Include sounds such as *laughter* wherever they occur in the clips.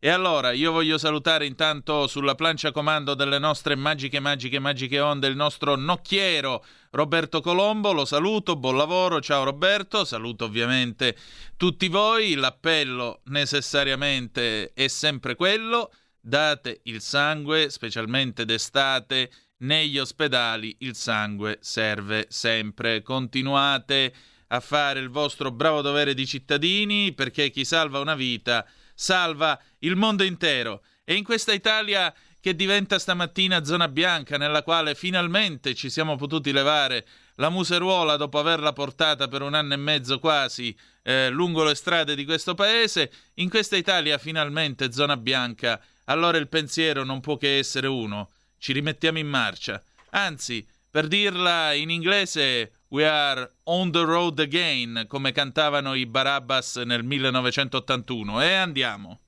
E allora io voglio salutare intanto sulla plancia comando delle nostre magiche, magiche, magiche onde il nostro nocchiero Roberto Colombo. Lo saluto, buon lavoro, ciao Roberto. Saluto ovviamente tutti voi. L'appello necessariamente è sempre quello: date il sangue, specialmente d'estate. Negli ospedali il sangue serve sempre. Continuate a fare il vostro bravo dovere di cittadini perché chi salva una vita salva il mondo intero. E in questa Italia che diventa stamattina zona bianca, nella quale finalmente ci siamo potuti levare la museruola dopo averla portata per un anno e mezzo quasi eh, lungo le strade di questo paese, in questa Italia finalmente zona bianca, allora il pensiero non può che essere uno, ci rimettiamo in marcia. Anzi, per dirla in inglese, We are on the road again, come cantavano i Barabbas nel 1981. E andiamo.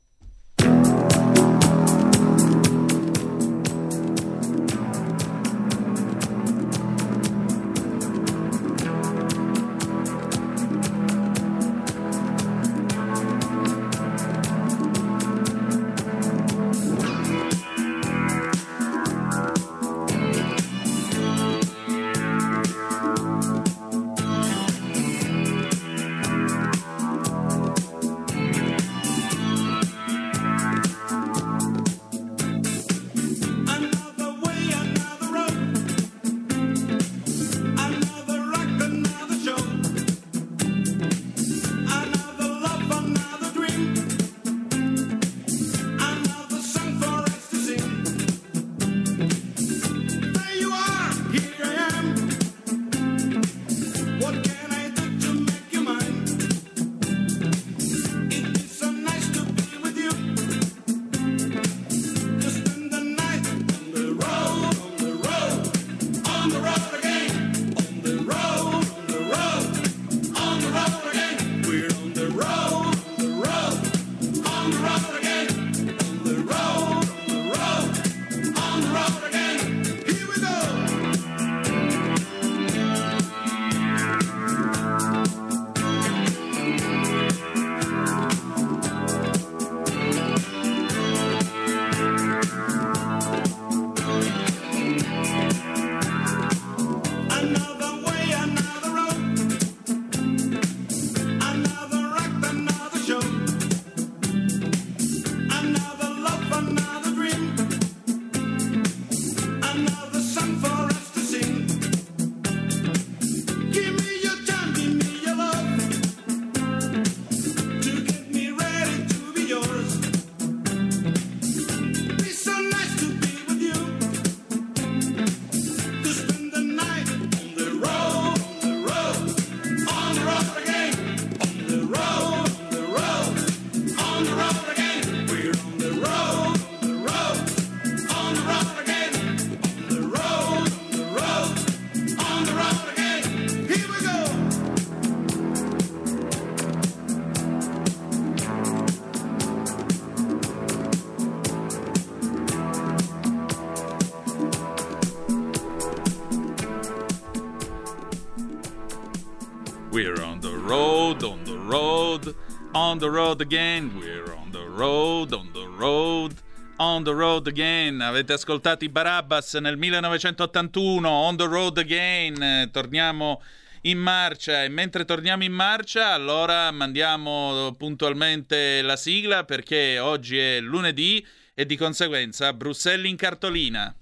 The road again, we're on the road, on the road, on the road again. Avete ascoltato i Barabbas nel 1981, on the road again. Torniamo in marcia e mentre torniamo in marcia allora mandiamo puntualmente la sigla perché oggi è lunedì e di conseguenza Bruxelles in cartolina.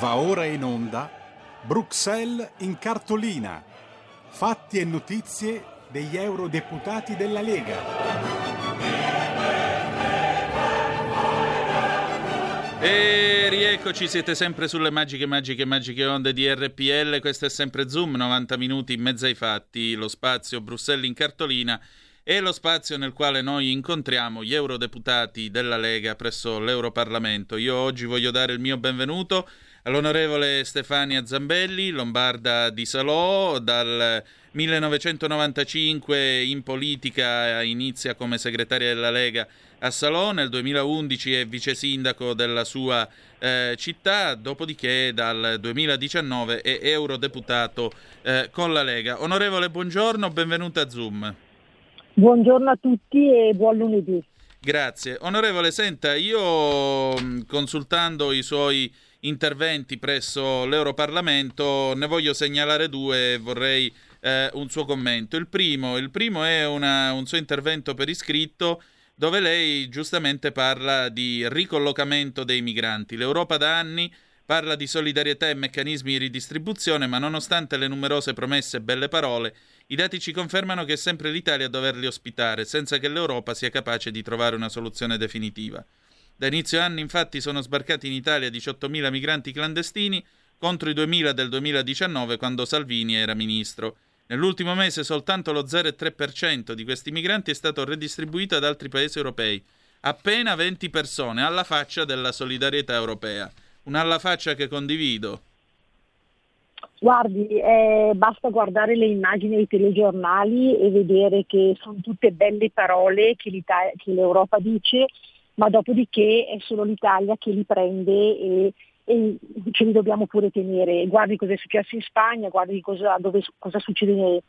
Va ora in onda Bruxelles in cartolina Fatti e notizie degli eurodeputati della Lega. E rieccoci, siete sempre sulle magiche, magiche, magiche onde di RPL. Questo è sempre Zoom, 90 minuti in mezzo ai fatti, lo spazio Bruxelles in cartolina. è lo spazio nel quale noi incontriamo gli eurodeputati della Lega presso l'Europarlamento. Io oggi voglio dare il mio benvenuto all'onorevole Stefania Zambelli, lombarda di Salò, dal 1995 in politica inizia come segretaria della Lega a Salò, nel 2011 è vice sindaco della sua eh, città, dopodiché dal 2019 è eurodeputato eh, con la Lega. Onorevole, buongiorno, benvenuta a Zoom. Buongiorno a tutti e buon lunedì. Grazie. Onorevole, senta, io consultando i suoi interventi presso l'Europarlamento ne voglio segnalare due e vorrei eh, un suo commento. Il primo, il primo è una, un suo intervento per iscritto dove lei giustamente parla di ricollocamento dei migranti. L'Europa da anni parla di solidarietà e meccanismi di ridistribuzione, ma nonostante le numerose promesse e belle parole, i dati ci confermano che è sempre l'Italia a doverli ospitare, senza che l'Europa sia capace di trovare una soluzione definitiva. Da inizio anno, infatti, sono sbarcati in Italia 18.000 migranti clandestini contro i 2.000 del 2019 quando Salvini era ministro. Nell'ultimo mese soltanto lo 0,3% di questi migranti è stato redistribuito ad altri paesi europei. Appena 20 persone, alla faccia della solidarietà europea. Un'alla faccia che condivido. Guardi, eh, basta guardare le immagini dei telegiornali e vedere che sono tutte belle parole che, che l'Europa dice, ma dopodiché è solo l'Italia che li prende e, e ce li dobbiamo pure tenere. Guardi cosa è successo in Spagna, guardi cosa, dove, cosa succede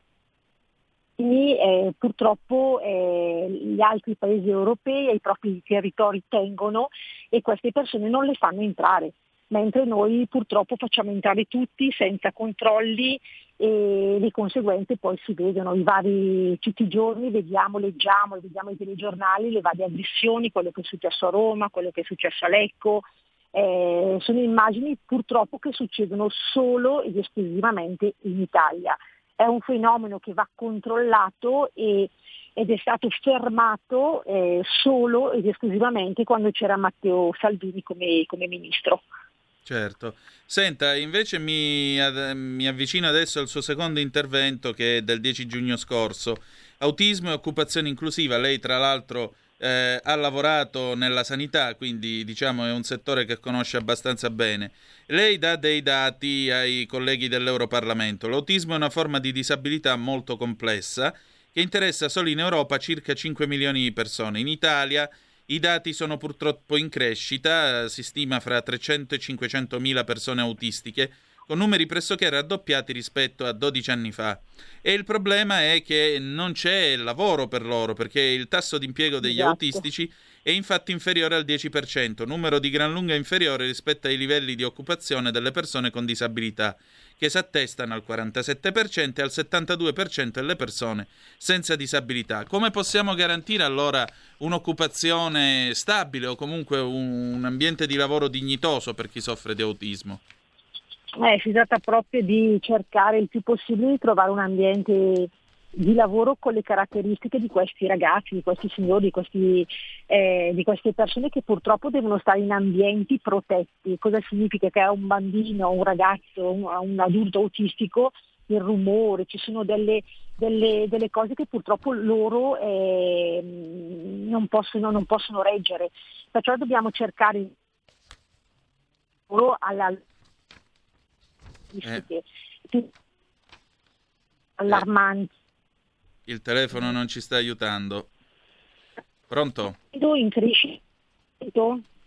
nei eh, purtroppo eh, gli altri paesi europei ai propri territori tengono e queste persone non le fanno entrare mentre noi purtroppo facciamo entrare tutti senza controlli e le conseguenze poi si vedono I vari, tutti i giorni, vediamo, leggiamo, vediamo i telegiornali, le varie aggressioni, quello che è successo a Roma, quello che è successo a Lecco, eh, sono immagini purtroppo che succedono solo ed esclusivamente in Italia. È un fenomeno che va controllato e, ed è stato fermato eh, solo ed esclusivamente quando c'era Matteo Salvini come, come ministro. Certo. Senta, invece mi, mi, avvicino adesso al suo secondo intervento che è del 10 giugno scorso. Autismo e occupazione inclusiva. Lei tra l'altro eh, ha lavorato nella sanità, quindi diciamo è un settore che conosce abbastanza bene. Lei dà dei dati ai colleghi dell'Europarlamento. L'autismo è una forma di disabilità molto complessa che interessa solo in Europa circa 5 milioni di persone. In Italia i dati sono purtroppo in crescita, si stima fra 300 e 500 mila persone autistiche, con numeri pressoché raddoppiati rispetto a 12 anni fa. E il problema è che non c'è lavoro per loro, perché il tasso di impiego degli esatto. autistici è infatti inferiore al 10%, numero di gran lunga inferiore rispetto ai livelli di occupazione delle persone con disabilità che si attestano al 47% e al 72% delle persone senza disabilità. Come possiamo garantire allora un'occupazione stabile o comunque un, ambiente di lavoro dignitoso per chi soffre di autismo? Eh, si tratta proprio di cercare il più possibile di trovare un ambiente di lavoro con le caratteristiche di questi ragazzi, di questi signori, di, questi, eh, di, queste persone che purtroppo devono stare in ambienti protetti. Cosa significa che a un bambino, un ragazzo, un, un adulto autistico il rumore, ci sono delle, delle, delle cose che purtroppo loro eh, non, possono, non, possono, reggere. Perciò dobbiamo cercare loro alla eh. allarmanti il telefono non ci sta aiutando. Pronto? In crescita.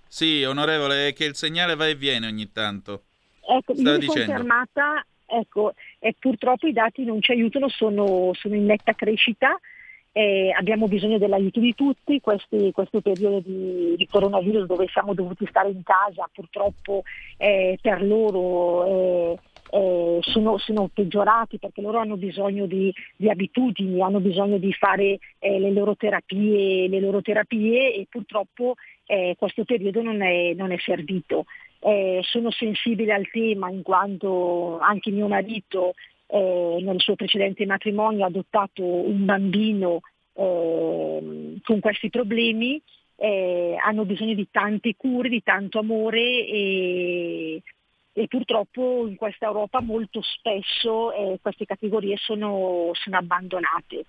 Sì, onorevole, è che il segnale va e viene ogni tanto. Ecco, Stava io confermata, ecco, e purtroppo i dati non ci aiutano, sono, sono in netta crescita. Eh, abbiamo bisogno dell'aiuto di tutti, questi, questo periodo di, di, coronavirus dove siamo dovuti stare in casa purtroppo eh, per loro eh, eh, sono, sono, peggiorati perché loro hanno bisogno di, di abitudini, hanno bisogno di fare eh, le, loro terapie, le, loro terapie, e purtroppo eh, questo periodo non è, non è servito. Eh, sono sensibile al tema in quanto anche mio marito eh, nel suo precedente matrimonio ha adottato un bambino ehm, con questi problemi eh, hanno bisogno di tante cure, di tanto amore e e purtroppo in questa Europa molto spesso eh, queste categorie sono, sono abbandonate.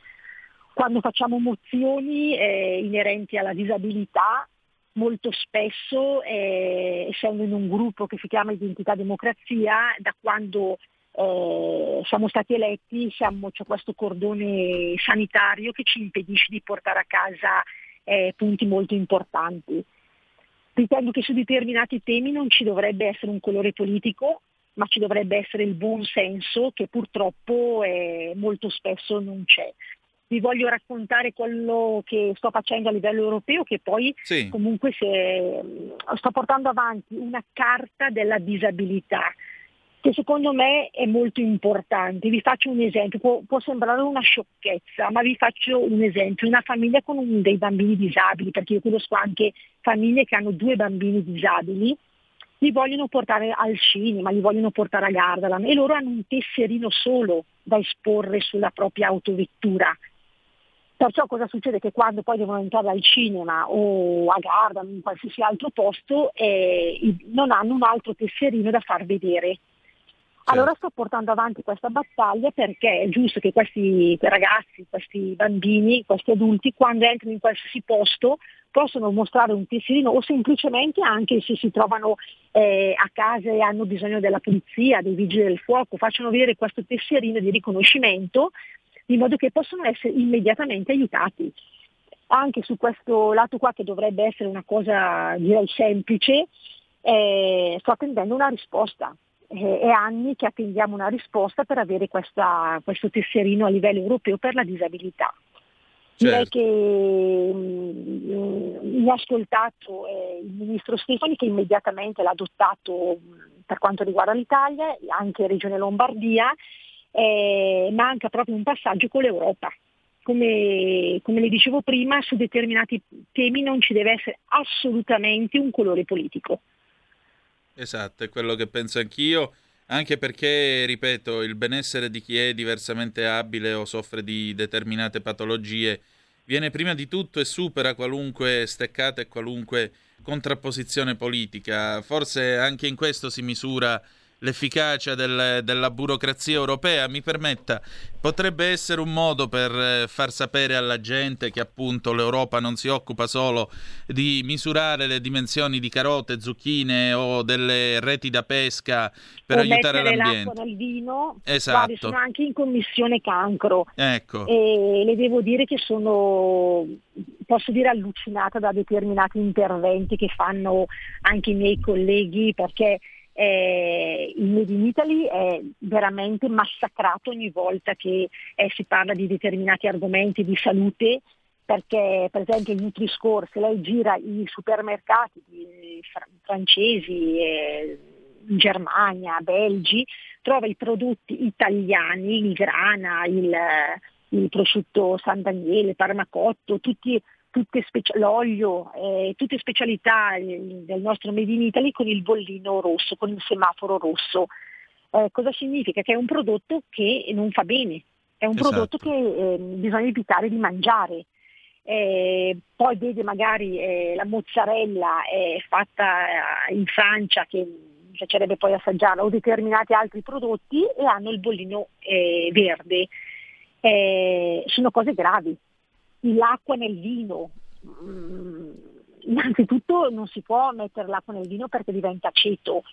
quando facciamo mozioni eh, inerenti alla disabilità, molto spesso, eh, essendo in un gruppo che si chiama Identità Democrazia, da quando eh, siamo stati eletti siamo, c'è questo cordone sanitario che ci impedisce di portare a casa eh, punti molto importanti. Ritengo che su determinati temi non ci dovrebbe essere un colore politico, ma ci dovrebbe essere il buon senso che purtroppo eh, molto spesso non c'è. Vi voglio raccontare quello che sto facendo a livello europeo, che poi sì. comunque se, sto portando avanti una carta della disabilità che secondo me è molto importante. Vi faccio un esempio, può, può, sembrare una sciocchezza, ma vi faccio un esempio. Una famiglia con un, dei bambini disabili, perché io conosco anche famiglie che hanno due bambini disabili, li vogliono portare al cinema, li vogliono portare a Gardaland e loro hanno un tesserino solo da esporre sulla propria autovettura. Perciò cosa succede? Che quando poi devono entrare al cinema o a Gardaland, in qualsiasi altro posto, eh, non hanno un altro tesserino da far vedere. Allora sto portando avanti questa battaglia perché è giusto che questi ragazzi, questi bambini, questi adulti, quando entrano in qualsiasi posto, possono mostrare un tesserino o semplicemente anche se si trovano eh, a casa e hanno bisogno della polizia, dei vigili del fuoco, facciano vedere questo tesserino di riconoscimento in modo che possano essere immediatamente aiutati. Anche su questo lato qua che dovrebbe essere una cosa direi semplice, eh, sto attendendo una risposta è anni che attendiamo una risposta per avere questa, questo tesserino a livello europeo per la disabilità. Certo. Direi che mh, mm, mi ha ascoltato eh, il ministro Stefani che immediatamente l'ha adottato mh, per quanto riguarda l'Italia, anche Regione Lombardia, eh, manca proprio un passaggio con l'Europa. Come, come le dicevo prima, su determinati temi non ci deve essere assolutamente un colore politico. Esatto, è quello che penso anch'io, anche perché, ripeto, il benessere di chi è diversamente abile o soffre di determinate patologie viene prima di tutto e supera qualunque steccata e qualunque contrapposizione politica. Forse anche in questo si misura l'efficacia del, della burocrazia europea, mi permetta, potrebbe essere un modo per eh, far sapere alla gente che appunto l'Europa non si occupa solo di misurare le dimensioni di carote, zucchine o delle reti da pesca per o aiutare l'ambiente. L'acqua nel vino. Esatto. Sono anche in commissione cancro. Ecco. E le devo dire che sono posso dire allucinata da determinati interventi che fanno anche i miei colleghi perché eh, il Made in Italy è veramente massacrato ogni volta che eh, si parla di determinati argomenti di salute perché per esempio il Nutri-Score, se lei gira i supermercati fr- francesi, eh, Germania, Belgi, trova i prodotti italiani, il grana, il, il prosciutto San Daniele, Parmacotto, tutti speci- l'olio, eh, tutte specialità eh, del nostro Made in Italy con il bollino rosso, con il semaforo rosso. Eh, cosa significa? Che è un prodotto che non fa bene, è un esatto. prodotto che eh, bisogna evitare di mangiare. Eh, poi vede magari eh, la mozzarella fatta in Francia che piacerebbe poi assaggiarla o determinati altri prodotti e hanno il bollino verde. sono cose gravi, l'acqua nel vino. Mm, innanzitutto non si può mettere l'acqua nel vino perché diventa aceto,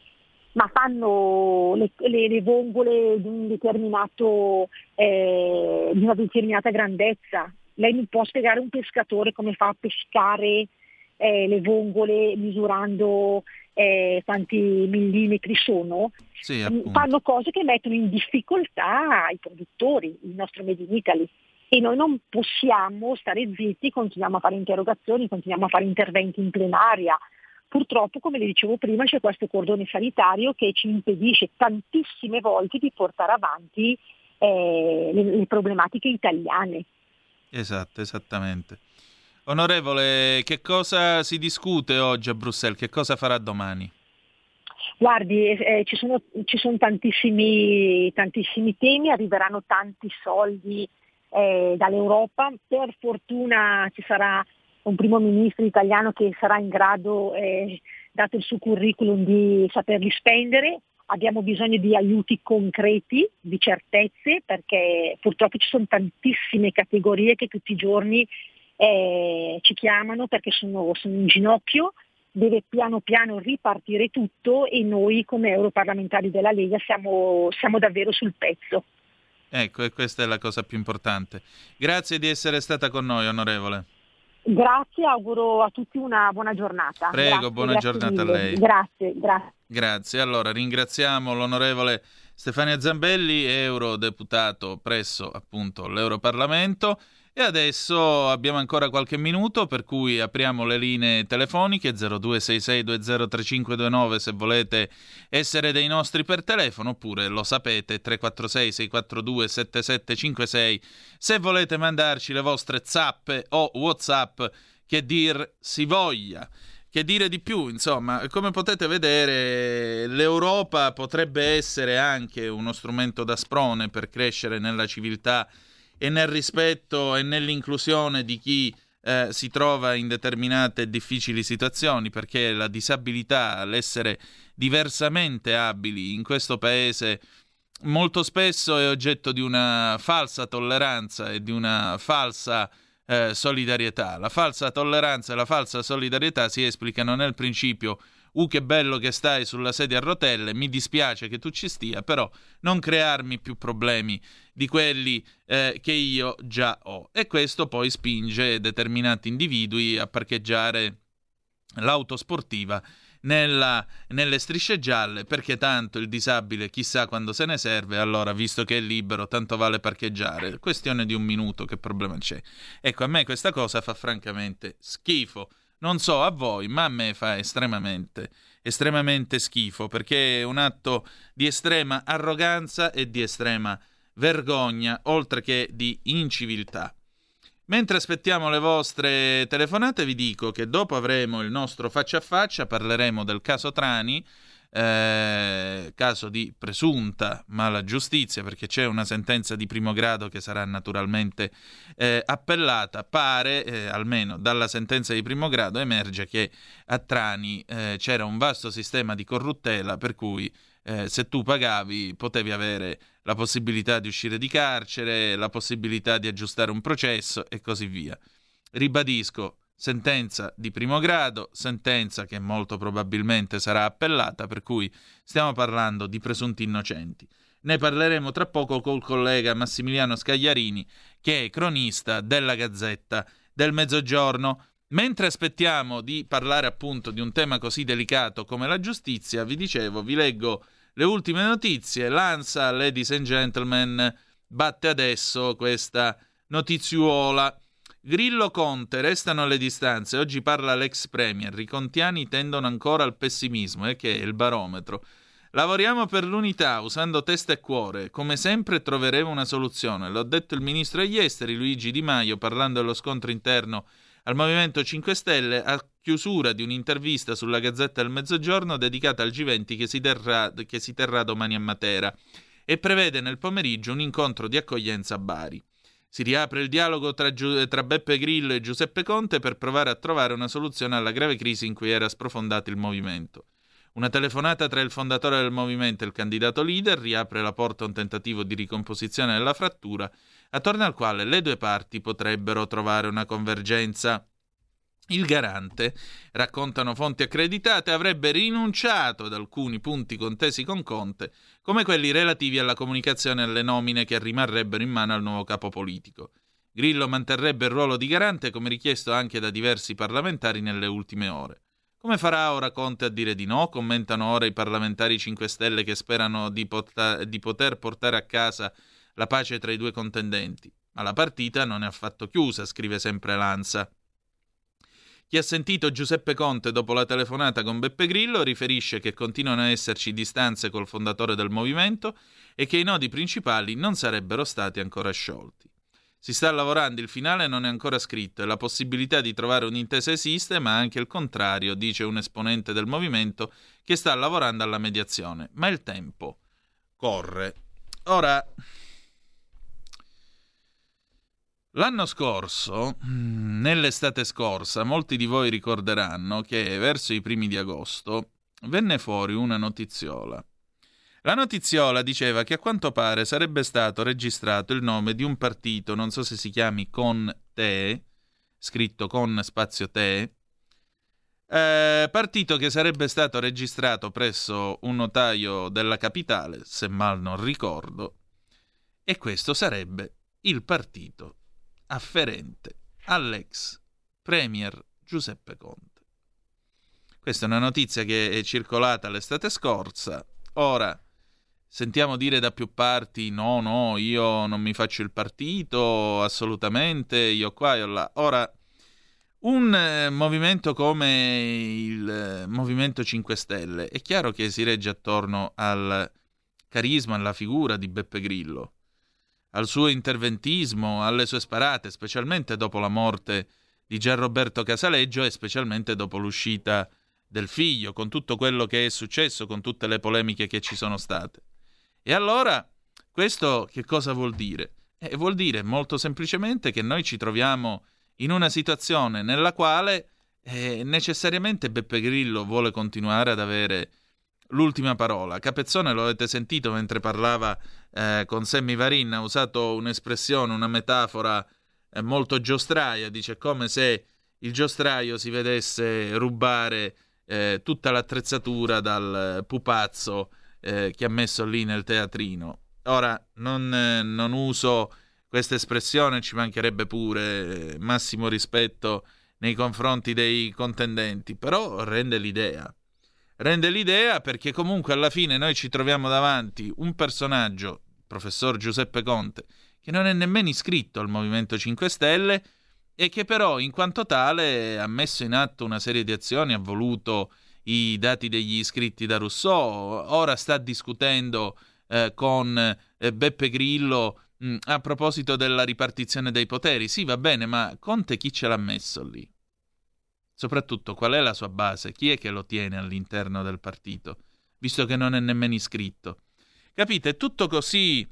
ma fanno le, le, le vongole di, un determinato, eh, di una determinata grandezza. Lei mi può spiegare un pescatore come fa a pescare eh, le vongole misurando eh, quanti millimetri sono? Sì, fanno cose che mettono in difficoltà i produttori, il nostro Made in Italy e noi non possiamo stare zitti, continuiamo a fare interrogazioni, continuiamo a fare interventi in plenaria. Purtroppo, come le dicevo prima, c'è questo cordone sanitario che ci impedisce tantissime volte di portare avanti eh, le, le problematiche italiane. Esatto, esattamente. Onorevole, che cosa si discute oggi a Bruxelles? Che cosa farà domani? Guardi, eh, ci, sono, ci sono tantissimi, tantissimi, temi, arriveranno tanti soldi eh, dall'Europa. Per fortuna ci sarà un primo ministro italiano che sarà in grado, eh, dato il suo curriculum, di saperli spendere. abbiamo bisogno di aiuti concreti, di certezze, perché purtroppo ci sono tantissime categorie che tutti i giorni eh, ci chiamano perché sono, sono in ginocchio, deve piano piano ripartire tutto e noi come europarlamentari della Lega siamo, siamo davvero sul pezzo. Ecco, e questa è la cosa più importante. Grazie di essere stata con noi, onorevole. Grazie, auguro a tutti una buona giornata. Prego, grazie, buona grazie giornata mille. a lei. Grazie, grazie. Grazie. Allora, ringraziamo l'onorevole Stefania Zambelli, eurodeputato presso appunto l'Europarlamento. E adesso abbiamo ancora qualche minuto, per cui apriamo le linee telefoniche 0266203529 se volete essere dei nostri per telefono, oppure lo sapete 346 642 7756 se volete mandarci le vostre zappe o whatsapp che dir si voglia. Che dire di più, insomma, come potete vedere, l'Europa potrebbe essere anche uno strumento da sprone per crescere nella civiltà e nel rispetto e nell'inclusione di chi eh, si trova in determinate difficili situazioni, perché la disabilità, l'essere diversamente abili in questo paese molto spesso è oggetto di una falsa tolleranza e di una falsa eh, solidarietà. La falsa tolleranza e la falsa solidarietà si esplicano nel principio Uh, che bello che stai sulla sedia a rotelle, mi dispiace che tu ci stia, però non crearmi più problemi di quelli eh, che io già ho. E questo poi spinge determinati individui a parcheggiare l'auto sportiva nella, nelle strisce gialle perché tanto il disabile chissà quando se ne serve, allora visto che è libero tanto vale parcheggiare. Questione di un minuto, che problema c'è? Ecco, a me questa cosa fa francamente schifo. Non so a voi, ma a me fa estremamente, estremamente schifo perché è un atto di estrema arroganza e di estrema vergogna, oltre che di inciviltà. Mentre aspettiamo le vostre telefonate, vi dico che dopo avremo il nostro faccia a faccia, parleremo del caso Trani eh, caso di presunta mala giustizia, perché c'è una sentenza di primo grado che sarà naturalmente eh, appellata, pare, eh, almeno dalla sentenza di primo grado, emerge che a Trani eh, c'era un vasto sistema di corruttela per cui eh, se tu pagavi potevi avere la possibilità di uscire di carcere, la possibilità di aggiustare un processo e così via. Ribadisco, sentenza di primo grado, sentenza che molto probabilmente sarà appellata, per cui stiamo parlando di presunti innocenti. Ne parleremo tra poco col collega Massimiliano Scagliarini, che è cronista della Gazzetta del Mezzogiorno. Mentre aspettiamo di parlare appunto di un tema così delicato come la giustizia, vi dicevo, vi leggo le ultime notizie. L'ANSA, ladies and gentlemen, batte adesso questa notiziuola. Grillo Conte restano le distanze. Oggi parla l'ex premier. I contiani tendono ancora al pessimismo, eh, che è il barometro. Lavoriamo per l'unità usando testa e cuore. Come sempre troveremo una soluzione. L'ha detto il ministro degli esteri Luigi Di Maio parlando dello scontro interno al Movimento 5 Stelle a chiusura di un'intervista sulla Gazzetta del Mezzogiorno dedicata al G20 che si terrà, che si terrà domani a Matera e prevede nel pomeriggio un incontro di accoglienza a Bari. Si riapre il dialogo tra, Giu- tra, Beppe Grillo e Giuseppe Conte per provare a trovare una soluzione alla grave crisi in cui era sprofondato il movimento. Una telefonata tra il fondatore del movimento e il candidato leader riapre la porta a un tentativo di ricomposizione della frattura, attorno al quale le due parti potrebbero trovare una convergenza. Il garante, raccontano fonti accreditate, avrebbe rinunciato ad alcuni punti contesi con Conte, come quelli relativi alla comunicazione e alle nomine che rimarrebbero in mano al nuovo capo politico. Grillo manterrebbe il ruolo di garante come richiesto anche da diversi parlamentari nelle ultime ore. Come farà ora Conte a dire di no? Commentano ora i parlamentari 5 Stelle che sperano di, pot- di poter portare a casa la pace tra i due contendenti. Ma la partita non è affatto chiusa, scrive sempre Lanza. Chi ha sentito Giuseppe Conte dopo la telefonata con Beppe Grillo riferisce che continuano a esserci distanze col fondatore del movimento e che i nodi principali non sarebbero stati ancora sciolti. Si sta lavorando, il finale non è ancora scritto e la possibilità di trovare un'intesa esiste, ma anche il contrario, dice un esponente del movimento che sta lavorando alla mediazione. Ma il tempo corre. Ora, L'anno scorso, mm, nell'estate scorsa, molti di voi ricorderanno che verso i primi di agosto venne fuori una notiziola. La notiziola diceva che a quanto pare sarebbe stato registrato il nome di un partito, non so se si chiami Con Te, scritto con spazio Te, eh, partito che sarebbe stato registrato presso un notaio della capitale, se mal non ricordo, e questo sarebbe il partito afferente all'ex premier Giuseppe Conte. Questa è una notizia che è circolata l'estate scorsa. Ora sentiamo dire da più parti: no, no, io non mi faccio il partito, assolutamente, io qua, io là. Ora, un eh, movimento come il eh, Movimento 5 Stelle è chiaro che si regge attorno al carisma, alla figura di Beppe Grillo al suo interventismo, alle sue sparate, specialmente dopo la morte di Gianroberto Casaleggio e specialmente dopo l'uscita del figlio, con tutto quello che è successo, con tutte le polemiche che ci sono state. E allora, questo che cosa vuol dire? Eh, vuol dire molto semplicemente che noi ci troviamo in una situazione nella quale eh, necessariamente Beppe Grillo vuole continuare ad avere l'ultima parola. Capezzone lo avete sentito mentre parlava eh, con Sammy Varin, ha usato un'espressione, una metafora eh, molto giostraia, dice come se il giostraio si vedesse rubare eh, tutta l'attrezzatura dal pupazzo eh, che ha messo lì nel teatrino. Ora, non, non uso questa espressione, ci mancherebbe pure eh, massimo rispetto nei confronti dei contendenti, però rende l'idea rende l'idea perché comunque alla fine noi ci troviamo davanti un personaggio, il professor Giuseppe Conte, che non è nemmeno iscritto al Movimento 5 Stelle e che però in quanto tale ha messo in atto una serie di azioni, ha voluto i dati degli iscritti da Rousseau, ora sta discutendo eh, con eh, Beppe Grillo mh, a proposito della ripartizione dei poteri. Sì, va bene, ma Conte chi ce l'ha messo lì? Soprattutto qual è la sua base, chi è che lo tiene all'interno del partito, visto che non è nemmeno iscritto. Capite? È tutto così,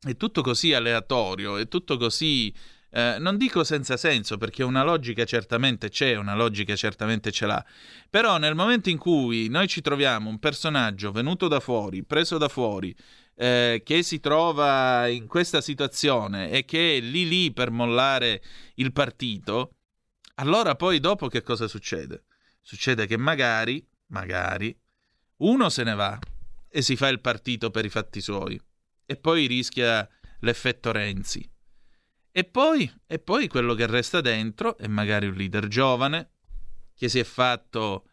è tutto così aleatorio, è tutto così... Eh, non dico senza senso, perché una logica certamente c'è, una logica certamente ce l'ha. Però nel momento in cui noi ci troviamo un personaggio venuto da fuori, preso da fuori, eh, che si trova in questa situazione e che è lì lì per mollare il partito, allora poi dopo che cosa succede? Succede che magari, magari, uno se ne va e si fa il partito per i fatti suoi e poi rischia l'effetto Renzi. E poi, e poi quello che resta dentro è magari un leader giovane che si è fatto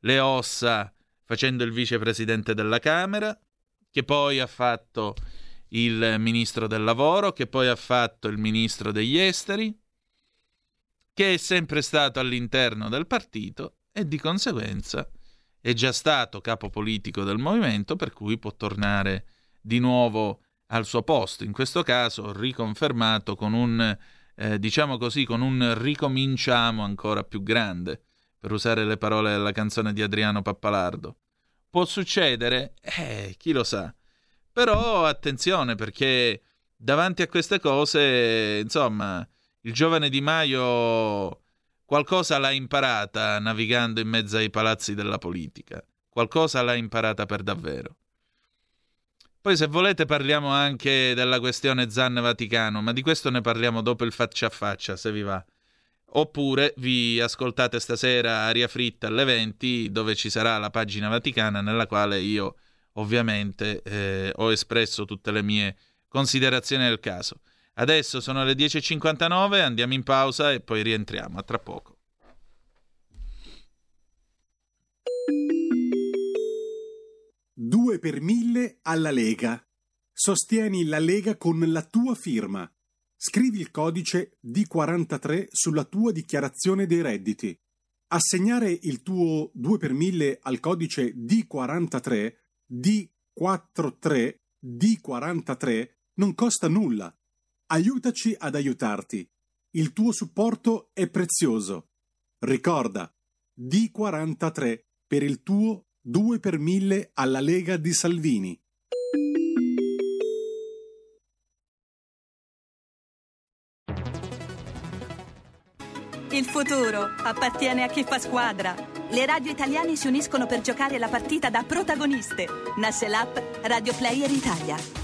le ossa facendo il vicepresidente della Camera, che poi ha fatto il ministro del lavoro, che poi ha fatto il ministro degli esteri, che è sempre stato all'interno del partito e di conseguenza è già stato capo politico del movimento, per cui può tornare di nuovo al suo posto, in questo caso riconfermato con un, eh, diciamo così, con un ricominciamo ancora più grande, per usare le parole della canzone di Adriano Pappalardo. Può succedere? Eh, chi lo sa. Però attenzione perché davanti a queste cose, insomma, il giovane Di Maio qualcosa l'ha imparata navigando in mezzo ai palazzi della politica. Qualcosa l'ha imparata per davvero. Poi se volete parliamo anche della questione Zan Vaticano, ma di questo ne parliamo dopo il faccia a faccia, se vi va. Oppure vi ascoltate stasera Aria Fritta alle 20, dove ci sarà la pagina vaticana nella quale io ovviamente eh, ho espresso tutte le mie considerazioni del caso. Adesso sono le 10.59, andiamo in pausa e poi rientriamo. A tra poco. Due per mille alla Lega. Sostieni la Lega con la tua firma. Scrivi il codice D43 sulla tua dichiarazione dei redditi. Assegnare il tuo 2 per 1000 al codice D43, D43, D43 non costa nulla Aiutaci ad aiutarti. Il tuo supporto è prezioso. Ricorda, D43 per il tuo 2 per 1000 alla Lega di Salvini. Il futuro appartiene a chi fa squadra Le radio italiane si uniscono per giocare la partita da protagoniste. Nasce l'app Radio Player Italia.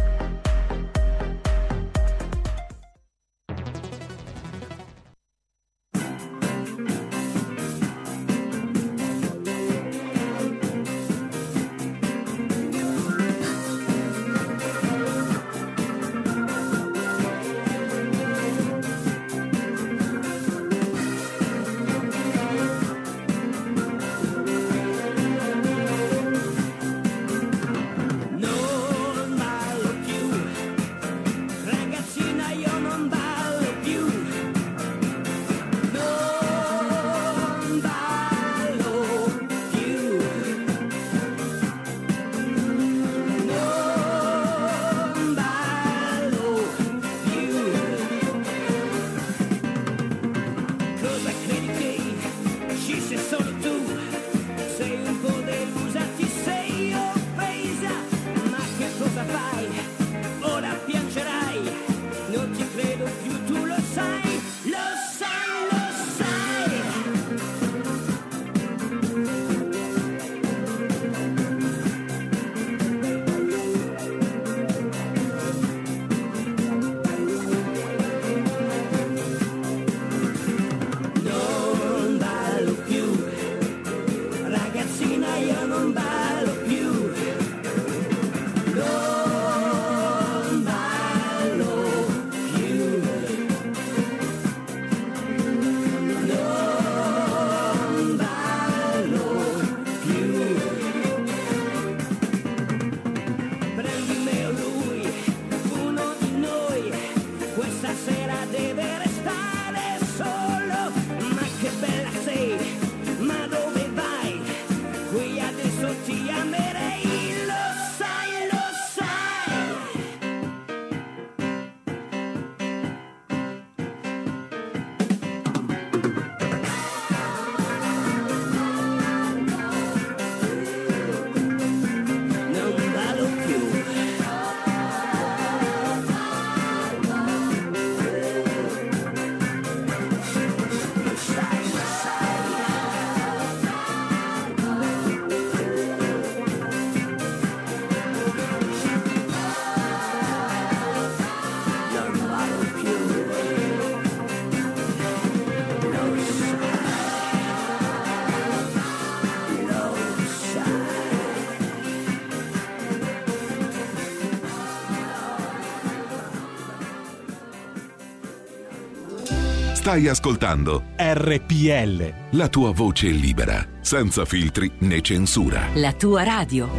Stai ascoltando RPL. La tua voce libera, senza filtri né censura. La tua radio.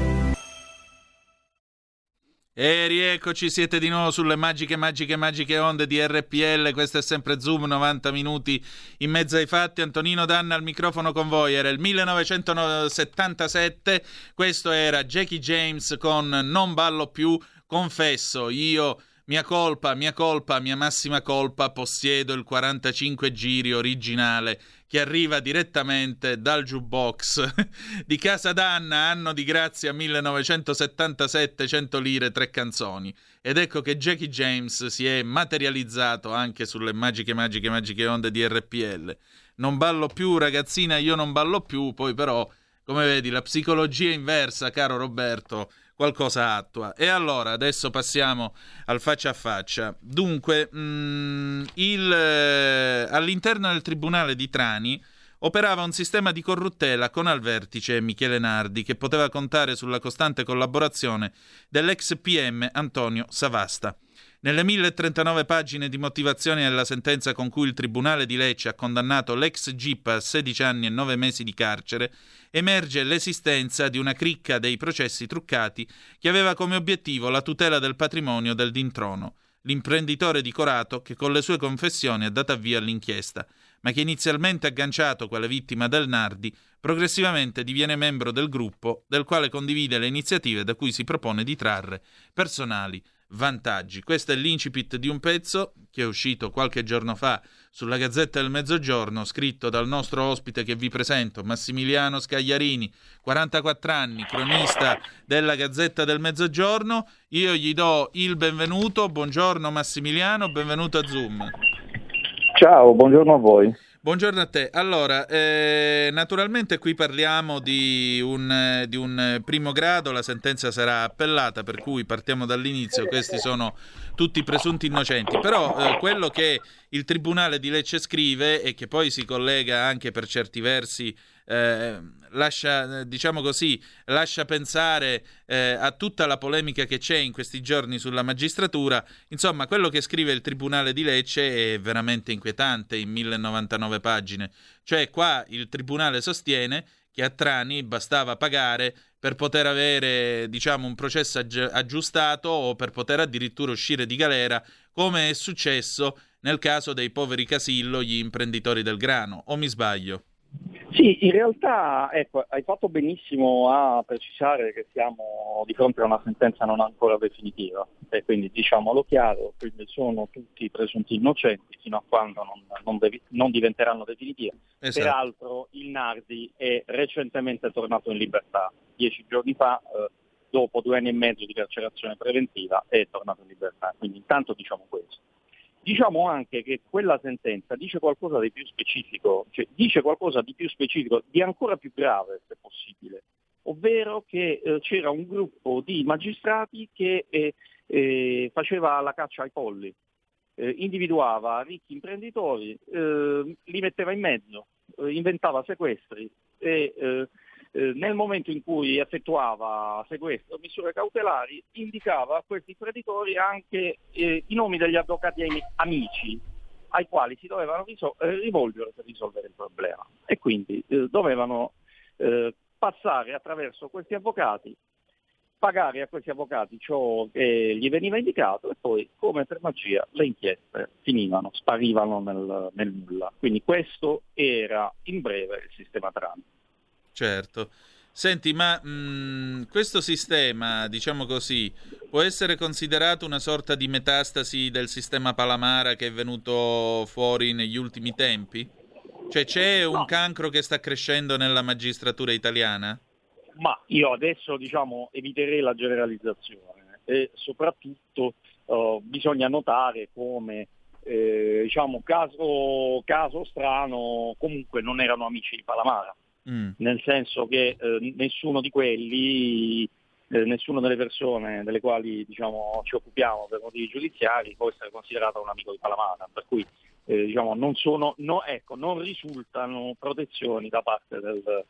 E rieccoci, siete di nuovo sulle magiche, magiche, magiche onde di RPL. Questo è sempre Zoom, 90 minuti in mezzo ai fatti. Antonino Danna al microfono con voi. Era il 1977. Questo era Jackie James con Non ballo più. Confesso, io mia colpa, mia colpa, mia massima colpa, possiedo il 45 giri originale che arriva direttamente dal jukebox *laughs* di Casa Danna, anno di grazia 1977, 100 lire, tre canzoni. Ed ecco che Jackie James si è materializzato anche sulle magiche, magiche, magiche onde di RPL. Non ballo più, ragazzina, io non ballo più, poi però, come vedi, la psicologia inversa, caro Roberto, qualcosa attua. E allora, adesso passiamo al faccia a faccia. Dunque, mh, mm, il, eh, all'interno del tribunale di Trani operava un sistema di corruttela con al vertice Michele Nardi, che poteva contare sulla costante collaborazione dell'ex PM Antonio Savasta. Nelle 1039 pagine di motivazioni della sentenza con cui il Tribunale di Lecce ha condannato l'ex GIP a 16 anni e 9 mesi di carcere, emerge l'esistenza di una cricca dei processi truccati che aveva come obiettivo la tutela del patrimonio del dintrono. l'imprenditore di Corato che con le sue confessioni ha dato avvio all'inchiesta, ma che inizialmente agganciato quale vittima del Nardi, progressivamente diviene membro del gruppo del quale condivide le iniziative da cui si propone di trarre personali vantaggi. Questo è l'incipit di un pezzo che è uscito qualche giorno fa sulla Gazzetta del Mezzogiorno, scritto dal nostro ospite che vi presento, Massimiliano Scagliarini, 44 anni, cronista della Gazzetta del Mezzogiorno. Io gli do il benvenuto. Buongiorno Massimiliano, benvenuto a Zoom. Ciao, buongiorno a voi. Buongiorno a te. Allora, eh, naturalmente qui parliamo di un, eh, di un, primo grado, la sentenza sarà appellata, per cui partiamo dall'inizio, questi sono tutti presunti innocenti, però eh, quello che il Tribunale di Lecce scrive e che poi si collega anche per certi versi eh, lascia, diciamo così, lascia pensare eh, a tutta la polemica che c'è in questi giorni sulla magistratura. Insomma, quello che scrive il Tribunale di Lecce è veramente inquietante in 1099 pagine. Cioè, qua il Tribunale sostiene che a Trani bastava pagare per poter avere, diciamo, un processo aggi- aggiustato o per poter addirittura uscire di galera, come è successo nel caso dei poveri Casillo, gli imprenditori del grano. O mi sbaglio? Sì, in realtà ecco, hai fatto benissimo a precisare che siamo di fronte a una sentenza non ancora definitiva e quindi diciamolo chiaro, quindi sono tutti presunti innocenti fino a quando non, non, devi, non diventeranno definitive. Esatto. Peraltro il Nardi è recentemente tornato in libertà, dieci giorni fa, eh, dopo due anni e mezzo di carcerazione preventiva è tornato in libertà, quindi intanto diciamo questo. Diciamo anche che quella sentenza dice qualcosa di più specifico, cioè dice qualcosa di più specifico, di ancora più grave se possibile, ovvero che eh, c'era un gruppo di magistrati che eh, eh, faceva la caccia ai polli, eh, individuava ricchi imprenditori, eh, li metteva in mezzo, eh, inventava sequestri e eh, nel momento in cui effettuava sequestro misure cautelari indicava a questi creditori anche eh, i nomi degli avvocati amici ai quali si dovevano risol- eh, rivolgere per risolvere il problema e quindi eh, dovevano eh, passare attraverso questi avvocati pagare a questi avvocati ciò che gli veniva indicato e poi, come per magia, le inchieste finivano, sparivano nel, nel nulla. Quindi questo era in breve il sistema Trump. Certo. Senti, ma mh, mm, questo sistema, diciamo così, può essere considerato una sorta di metastasi del sistema Palamara che è venuto fuori negli ultimi tempi? Cioè c'è un cancro che sta crescendo nella magistratura italiana? Ma io adesso diciamo eviterei la generalizzazione e soprattutto uh, bisogna notare come eh, diciamo caso, caso strano comunque non erano amici di Palamara mm. nel senso che eh, nessuno di quelli, eh, nessuna delle persone delle quali diciamo, ci occupiamo per motivi giudiziari può essere considerato un amico di Palamara, per cui eh, diciamo, non, sono, no, ecco, non, risultano protezioni da parte del,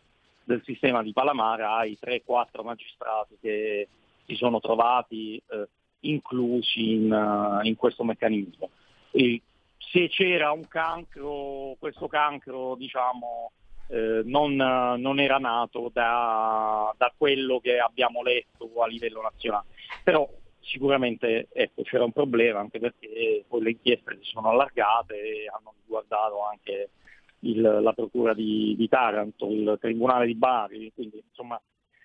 del sistema di Palamara ai 3-4 magistrati che si sono trovati eh, inclusi in, uh, in, questo meccanismo. E se c'era un cancro, questo cancro diciamo, eh, non, non, era nato da, da, quello che abbiamo letto a livello nazionale. Però sicuramente ecco, c'era un problema anche perché poi le inchieste si sono allargate e hanno riguardato anche il, la Procura di, di, Taranto, il Tribunale di Bari, quindi insomma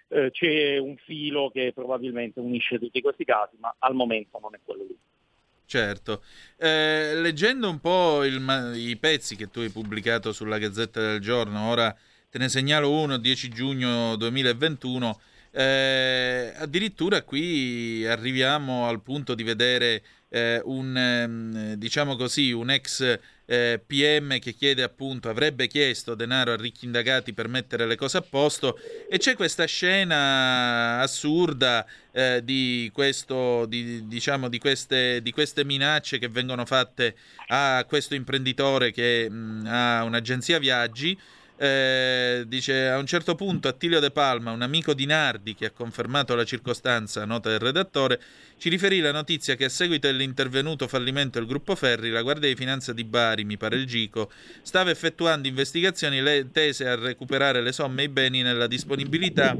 eh, c'è un filo che probabilmente unisce tutti questi casi, ma al momento non è quello lì. Certo, eh, leggendo un po' il, i pezzi che tu hai pubblicato sulla Gazzetta del Giorno, ora te ne segnalo uno, 10 giugno 2021, eh, addirittura qui arriviamo al punto di vedere eh, un, ehm, diciamo così, un ex eh, PM che chiede appunto, avrebbe chiesto denaro a ricchi indagati per mettere le cose a posto e c'è questa scena assurda eh, di, questo, di, diciamo, di, queste, di queste minacce che vengono fatte a questo imprenditore che mh, ha un'agenzia viaggi eh, dice a un certo punto Attilio De Palma, un amico di Nardi che ha confermato la circostanza, nota del redattore, ci riferì la notizia che a seguito dell'intervenuto fallimento del gruppo Ferri, la Guardia di Finanza di Bari, mi pare il GICO, stava effettuando investigazioni tese a recuperare le somme e i beni nella disponibilità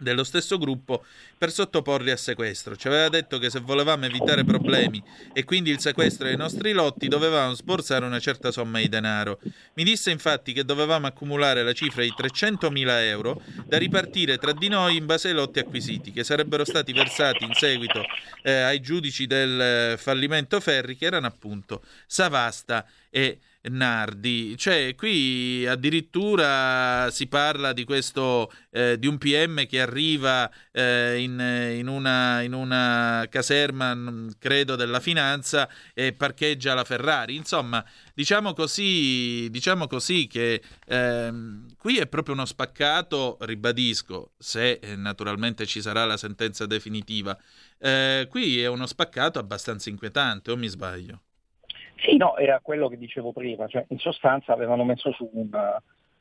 dello stesso gruppo per sottoporli a sequestro. Ci aveva detto che se volevamo evitare problemi e quindi il sequestro dei nostri lotti dovevamo sborsare una certa somma di denaro. Mi disse infatti che dovevamo accumulare la cifra di 300.000 euro da ripartire tra di noi in base ai lotti acquisiti, che sarebbero stati versati in seguito eh, ai giudici del eh, fallimento Ferri, che erano appunto Savasta e Nardi. Cioè, qui addirittura si parla di questo eh, di un PM che arriva eh, in, in, una, in, una, caserma, credo, della finanza e parcheggia la Ferrari. Insomma, diciamo così, diciamo così che eh, qui è proprio uno spaccato, ribadisco, se eh, naturalmente ci sarà la sentenza definitiva. Eh, qui è uno spaccato abbastanza inquietante, o mi sbaglio? Sì, no, era quello che dicevo prima, cioè in sostanza avevano messo su un,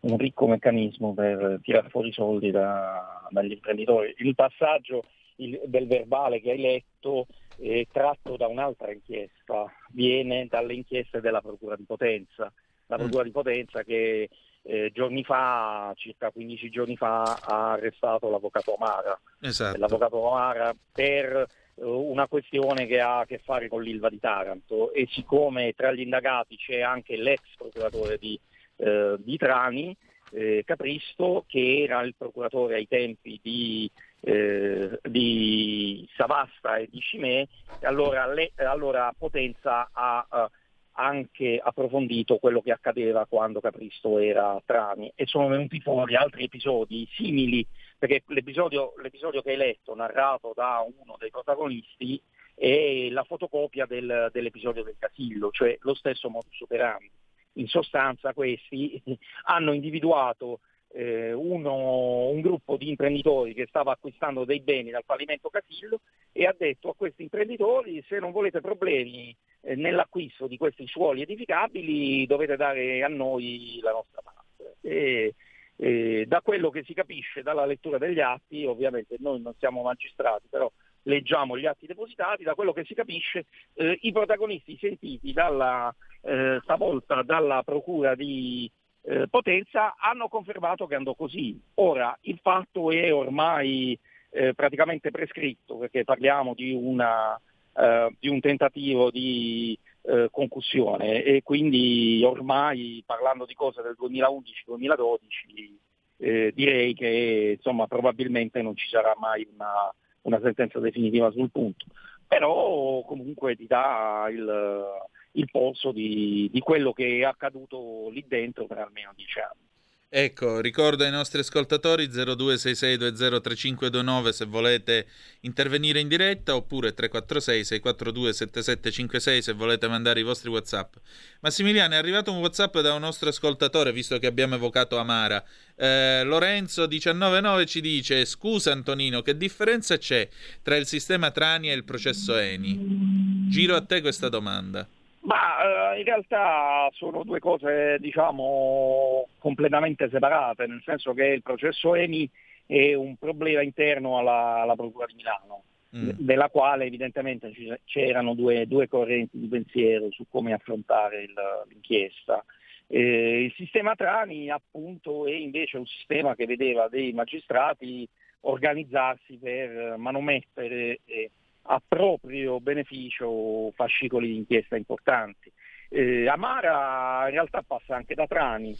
un ricco meccanismo per tirare fuori i soldi da, dagli imprenditori. Il passaggio il, del verbale che hai letto è tratto da un'altra inchiesta, viene dalle inchieste della Procura di Potenza. La mm. Procura mm. di Potenza che eh, giorni fa, circa 15 giorni fa, ha arrestato l'avvocato Amara. Esatto. L'avvocato Amara per eh, una questione che ha a che fare con l'Ilva di Taranto. E siccome tra gli indagati c'è anche l'ex procuratore di, eh, di Trani, eh, Capristo, che era il procuratore ai tempi di, eh, di Savasta e di Cimè, allora, allora Potenza ha uh, anche approfondito quello che accadeva quando Capristo era Trani. E sono venuti fuori altri episodi simili perché l'episodio, l'episodio, che hai letto, narrato da uno dei protagonisti, è la fotocopia del, dell'episodio del Casillo, cioè lo stesso modus operandi. In sostanza questi *laughs* hanno individuato eh, uno, un gruppo di imprenditori che stava acquistando dei beni dal fallimento Casillo e ha detto a questi imprenditori se non volete problemi eh, nell'acquisto di questi suoli edificabili dovete dare a noi la nostra parte. E, eh, da quello che si capisce dalla lettura degli atti, ovviamente noi non siamo magistrati, però leggiamo gli atti depositati, da quello che si capisce eh, i protagonisti sentiti dalla, eh, stavolta dalla Procura di eh, Potenza hanno confermato che andò così. Ora il fatto è ormai eh, praticamente prescritto perché parliamo di, una, eh, di un tentativo di eh, concussione e quindi ormai parlando di cose del 2011-2012 eh, direi che insomma, probabilmente non ci sarà mai una, una, sentenza definitiva sul punto, però comunque ti dà il, il polso di, di quello che è accaduto lì dentro per almeno dieci anni. Ecco, ricordo ai nostri ascoltatori 0266203529 se volete intervenire in diretta oppure 346 642 7756 se volete mandare i vostri WhatsApp. Massimiliano, è arrivato un WhatsApp da un nostro ascoltatore visto che abbiamo evocato Amara. Eh, Lorenzo 199 ci dice: "Scusa Antonino, che differenza c'è tra il sistema Trani e il processo Eni?". Giro a te questa domanda. Ma eh, in realtà sono due cose diciamo completamente separate, nel senso che il processo ENI è un problema interno alla, alla Procura di Milano, mm. della quale evidentemente c'erano due, due, correnti di pensiero su come affrontare il, l'inchiesta. Eh, il sistema Trani appunto è invece un sistema che vedeva dei magistrati organizzarsi per manomettere eh, a proprio beneficio fascicoli di inchiesta importanti. Eh, Amara in realtà passa anche da Trani,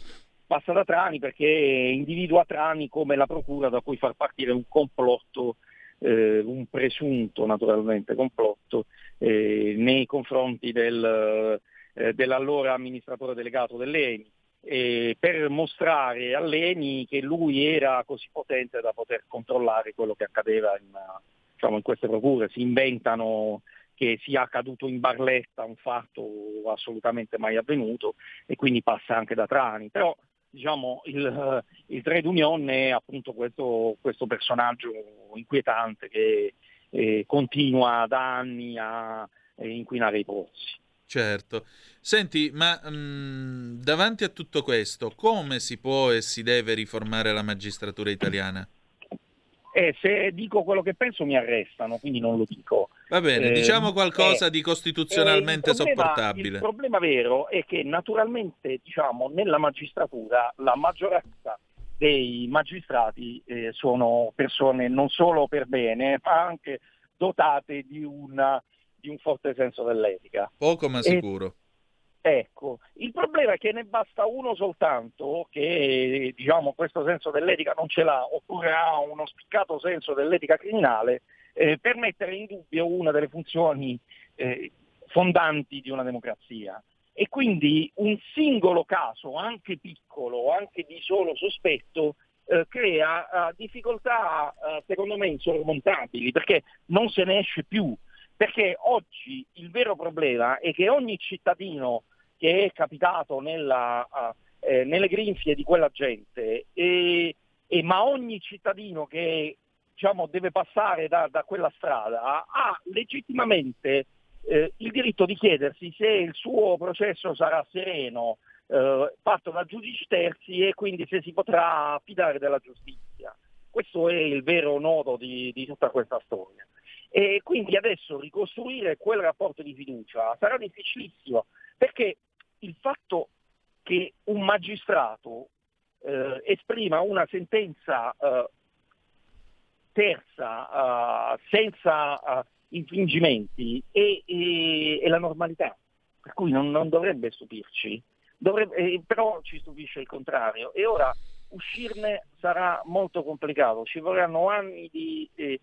passa da Trani perché individua Trani come la procura da cui far partire un complotto, eh, un presunto naturalmente complotto eh, nei confronti del, eh, dell'allora amministratore delegato dell'ENI. per mostrare all'ENI che lui era così potente da poter controllare quello che accadeva in, diciamo, in queste procure si inventano che sia accaduto in Barletta un fatto assolutamente mai avvenuto e quindi passa anche da Trani. Però diciamo, il, il trade union è appunto questo, questo personaggio inquietante che eh, continua da anni a eh, inquinare i pozzi. Certo. Senti, ma mh, mm, davanti a tutto questo, come si può e si deve riformare la magistratura italiana? Eh, se dico quello che penso mi arrestano, quindi non lo dico. Va bene, eh, diciamo qualcosa eh, di costituzionalmente il problema, sopportabile. Il problema vero è che naturalmente diciamo, nella magistratura la maggioranza dei magistrati eh, sono persone non solo per bene, ma anche dotate di, una, di un forte senso dell'etica. Poco ma sicuro. E, ecco, il problema è che ne basta uno soltanto che diciamo, questo senso dell'etica non ce l'ha, oppure ha uno spiccato senso dell'etica criminale, eh, per mettere in dubbio una delle funzioni eh, fondanti di una democrazia. E quindi un singolo caso, anche piccolo, anche di solo sospetto, eh, crea uh, difficoltà, uh, secondo me, insormontabili, perché non se ne esce più. Perché oggi il vero problema è che ogni cittadino che è capitato nella, uh, eh, nelle grinfie di quella gente, e, e, ma ogni cittadino che diciamo, deve passare da, da quella strada ha legittimamente eh, il diritto di chiedersi se il suo processo sarà sereno, eh, fatto da giudici terzi e quindi se si potrà affidare della giustizia. Questo è il vero nodo di, di tutta questa storia. E quindi adesso ricostruire quel rapporto di fiducia sarà difficilissimo perché il fatto che un magistrato eh, esprima una sentenza eh, terza uh, senza uh, infringimenti è, è, è, la normalità, per cui non, non dovrebbe stupirci, dovrebbe, eh, però ci stupisce il contrario. E ora uscirne sarà molto complicato, ci vorranno anni di, eh,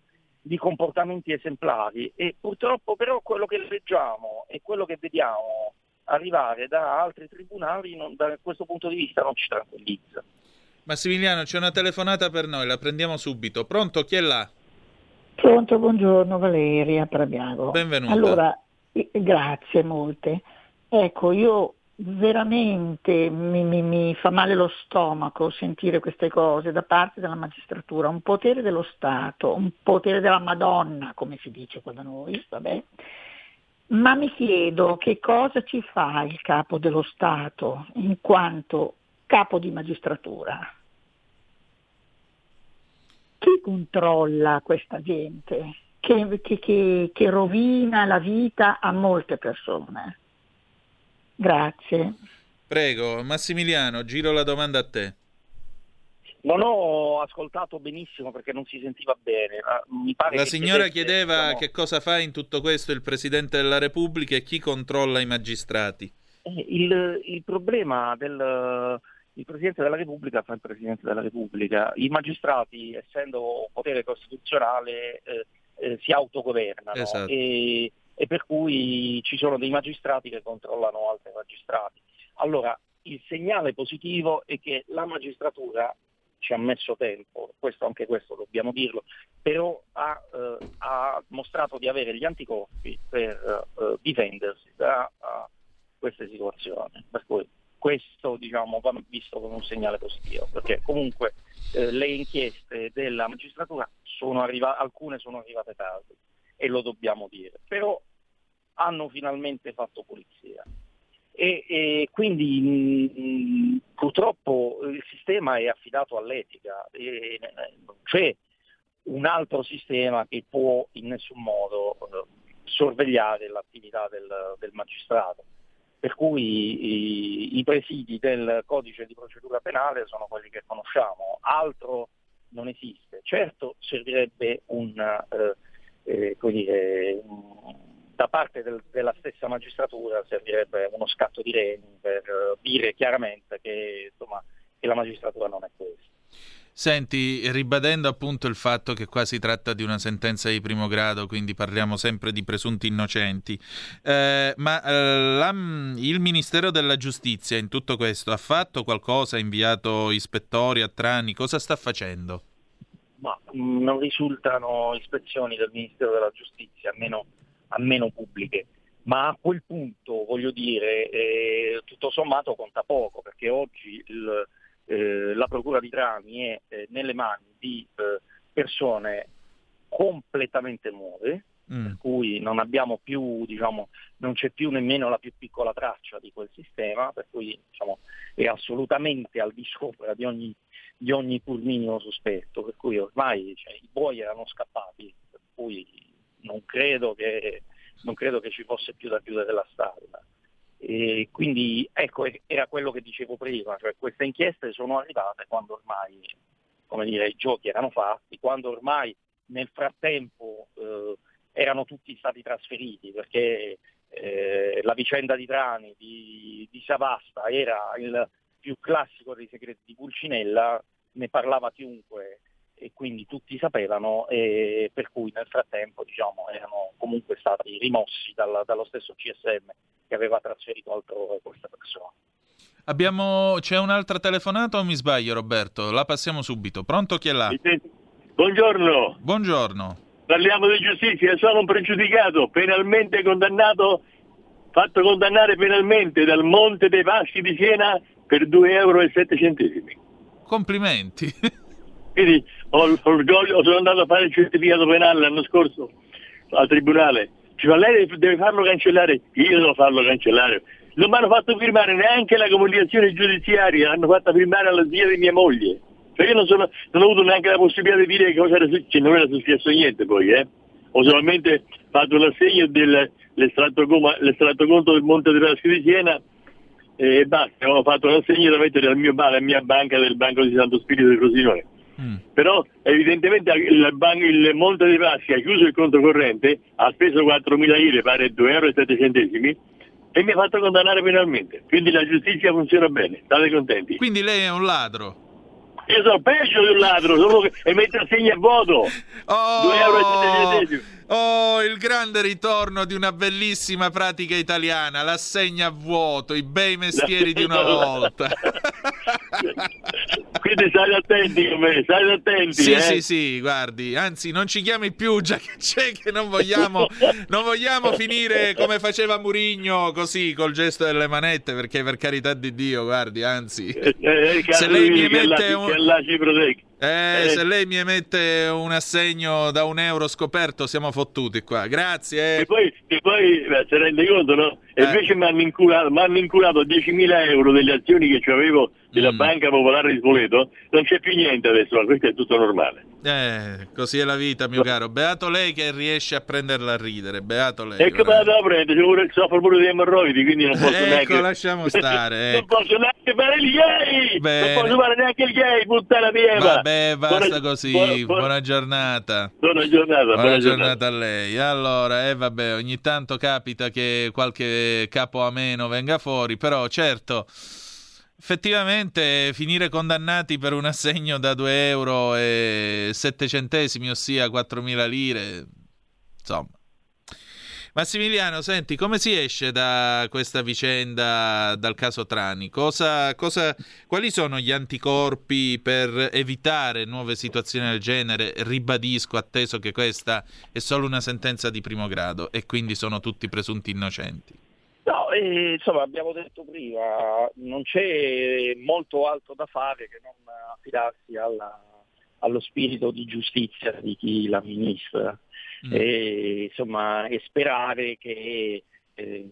di comportamenti esemplari e purtroppo però quello che leggiamo e quello che vediamo arrivare da altri tribunali non, da questo punto di vista non ci tranquillizza. Massimiliano, c'è una telefonata per noi, la prendiamo subito. Pronto, chi è là? Pronto, buongiorno Valeria Prabiago. Benvenuta. Allora, grazie molte. Ecco, io veramente mi, mi, mi, fa male lo stomaco sentire queste cose da parte della magistratura, un potere dello Stato, un potere della Madonna, come si dice qua da noi, vabbè. Ma mi chiedo che cosa ci fa il capo dello Stato in quanto capo di magistratura chi controlla questa gente che, che, che, rovina la vita a molte persone? Grazie. Prego, Massimiliano, giro la domanda a te. Non ho ascoltato benissimo perché non si sentiva bene. la signora chiedeva no. che cosa fa in tutto questo il Presidente della Repubblica e chi controlla i magistrati. Eh, il, il problema del, il Presidente della Repubblica fa il Presidente della Repubblica, i magistrati, essendo potere costituzionale, eh, eh, si autogovernano esatto. e, e, per cui ci sono dei magistrati che controllano altri magistrati. Allora, il segnale positivo è che la magistratura ci ha messo tempo, questo, anche questo dobbiamo dirlo, però ha, eh, ha mostrato di avere gli anticorpi per eh, difendersi da queste situazioni. Per cui questo diciamo, va visto come un segnale positivo, perché comunque eh, le inchieste della magistratura sono arriva- alcune sono arrivate tardi e lo dobbiamo dire, però hanno finalmente fatto pulizia. E, e quindi mh, purtroppo il sistema è affidato all'etica, e, non c'è un altro sistema che può in nessun modo eh, sorvegliare l'attività del, del magistrato per cui i, i, presidi del codice di procedura penale sono quelli che conosciamo, altro non esiste. Certo servirebbe un, eh, eh, dire, un, da parte del, della stessa magistratura servirebbe uno scatto di reni per uh, dire chiaramente che, insomma, che la magistratura non è questa. Senti, ribadendo appunto il fatto che qua si tratta di una sentenza di primo grado, quindi parliamo sempre di presunti innocenti, eh, ma eh, la, il Ministero della Giustizia in tutto questo ha fatto qualcosa, ha inviato ispettori a Trani, cosa sta facendo? Ma mh, mm, non risultano ispezioni del Ministero della Giustizia, almeno, almeno pubbliche ma a quel punto, voglio dire, eh, tutto sommato conta poco, perché oggi il, eh, la Procura di Trani è eh, nelle mani di eh, persone completamente nuove, mm. per cui non abbiamo più, diciamo, non c'è più nemmeno la più piccola traccia di quel sistema, per cui diciamo, è assolutamente al di sopra di ogni, di ogni pur sospetto, per cui ormai cioè, i buoi erano scappati, per cui non credo che, non credo che ci fosse più da chiudere la stalla. E quindi ecco, era quello che dicevo prima, cioè queste inchieste sono arrivate quando ormai come dire, i giochi erano fatti, quando ormai nel frattempo eh, erano tutti stati trasferiti, perché eh, la vicenda di Trani, di, di Savasta, era il più classico dei segreti di Pulcinella, ne parlava chiunque e quindi tutti sapevano e per cui nel frattempo diciamo, erano comunque stati rimossi dal, dallo stesso CSM che aveva trasferito altrove questa persona. Abbiamo... C'è un'altra telefonata o mi sbaglio Roberto? La passiamo subito. Pronto chi è là? Buongiorno. Buongiorno. Parliamo di giustizia, sono un pregiudicato penalmente condannato, fatto condannare penalmente dal Monte dei Paschi di Siena per 2,07 euro. Complimenti. Quindi ho orgoglio, sono andato a fare il certificato penale l'anno scorso al tribunale. Ci fa lei deve farlo cancellare, io devo farlo cancellare. Non mi hanno fatto firmare neanche la comunicazione giudiziaria, hanno fatto firmare alla zia di mia moglie. Cioè io non, sono, non ho avuto neanche la possibilità di dire cosa era successo, non era successo niente poi, eh. Ho solamente fatto l'assegno dell'estratto conto del Monte Paschi di Siena e basta, ho fatto l'assegno da mettere al mio, alla mia banca del Banco di Santo Spirito di Frosinone. Mm. Però evidentemente il, banco, il Monte dei Paschi ha chiuso il conto corrente, ha speso 4.000 lire, pare 2,07 euro e mi ha fatto condannare penalmente. Quindi la giustizia funziona bene, state contenti. Quindi lei è un ladro? Io sono peggio di un ladro, solo che e metto segno a voto. Oh, 2 euro Oh, il grande ritorno di una bellissima pratica italiana, l'assegna a vuoto, i bei mestieri di una *laughs* volta. *laughs* Quindi stai attenti con me, stai attenti. Sì, eh? sì, sì, guardi, anzi non ci chiami più già che c'è che non vogliamo, *laughs* non vogliamo finire come faceva Murigno così col gesto delle manette perché per carità di Dio, guardi, anzi, eh, eh, se lei mi mette un... Eh, eh, se lei mi emette un assegno da un euro scoperto siamo fottuti qua. Grazie. E poi, e poi beh, se rende conto, no? E eh. invece mi hanno inculato, inculato 10.000 euro delle azioni che avevo della mm. Banca Popolare di Spoleto, non c'è più niente adesso, ma questo è tutto normale. Eh, così è la vita, mio caro. Beato lei che riesce a prenderla a ridere. Beato lei. Ecco, ma la prende, soffro pure di emorroidi, quindi non posso ecco, neanche. lasciamo *laughs* stare. Ecco. non posso neanche fare il gay! Bene. Non posso fare neanche il gay, puttana mia! Vabbè, basta buona, così. Buona, buona, giornata. Buona giornata. Buona, buona giornata. a lei. Allora, eh, vabbè, ogni tanto capita che qualche capo ameno venga fuori, però certo effettivamente finire condannati per un assegno da 2 euro e 7 centesimi, ossia 4.000 lire, insomma. Massimiliano, senti, come si esce da questa vicenda, dal caso Trani? Cosa, cosa, quali sono gli anticorpi per evitare nuove situazioni del genere? Ribadisco, atteso che questa è solo una sentenza di primo grado e quindi sono tutti presunti innocenti. Eh, insomma abbiamo detto prima, non c'è molto altro da fare che non affidarsi alla, allo spirito di giustizia di chi l'amministra mm. e, insomma, e sperare che eh,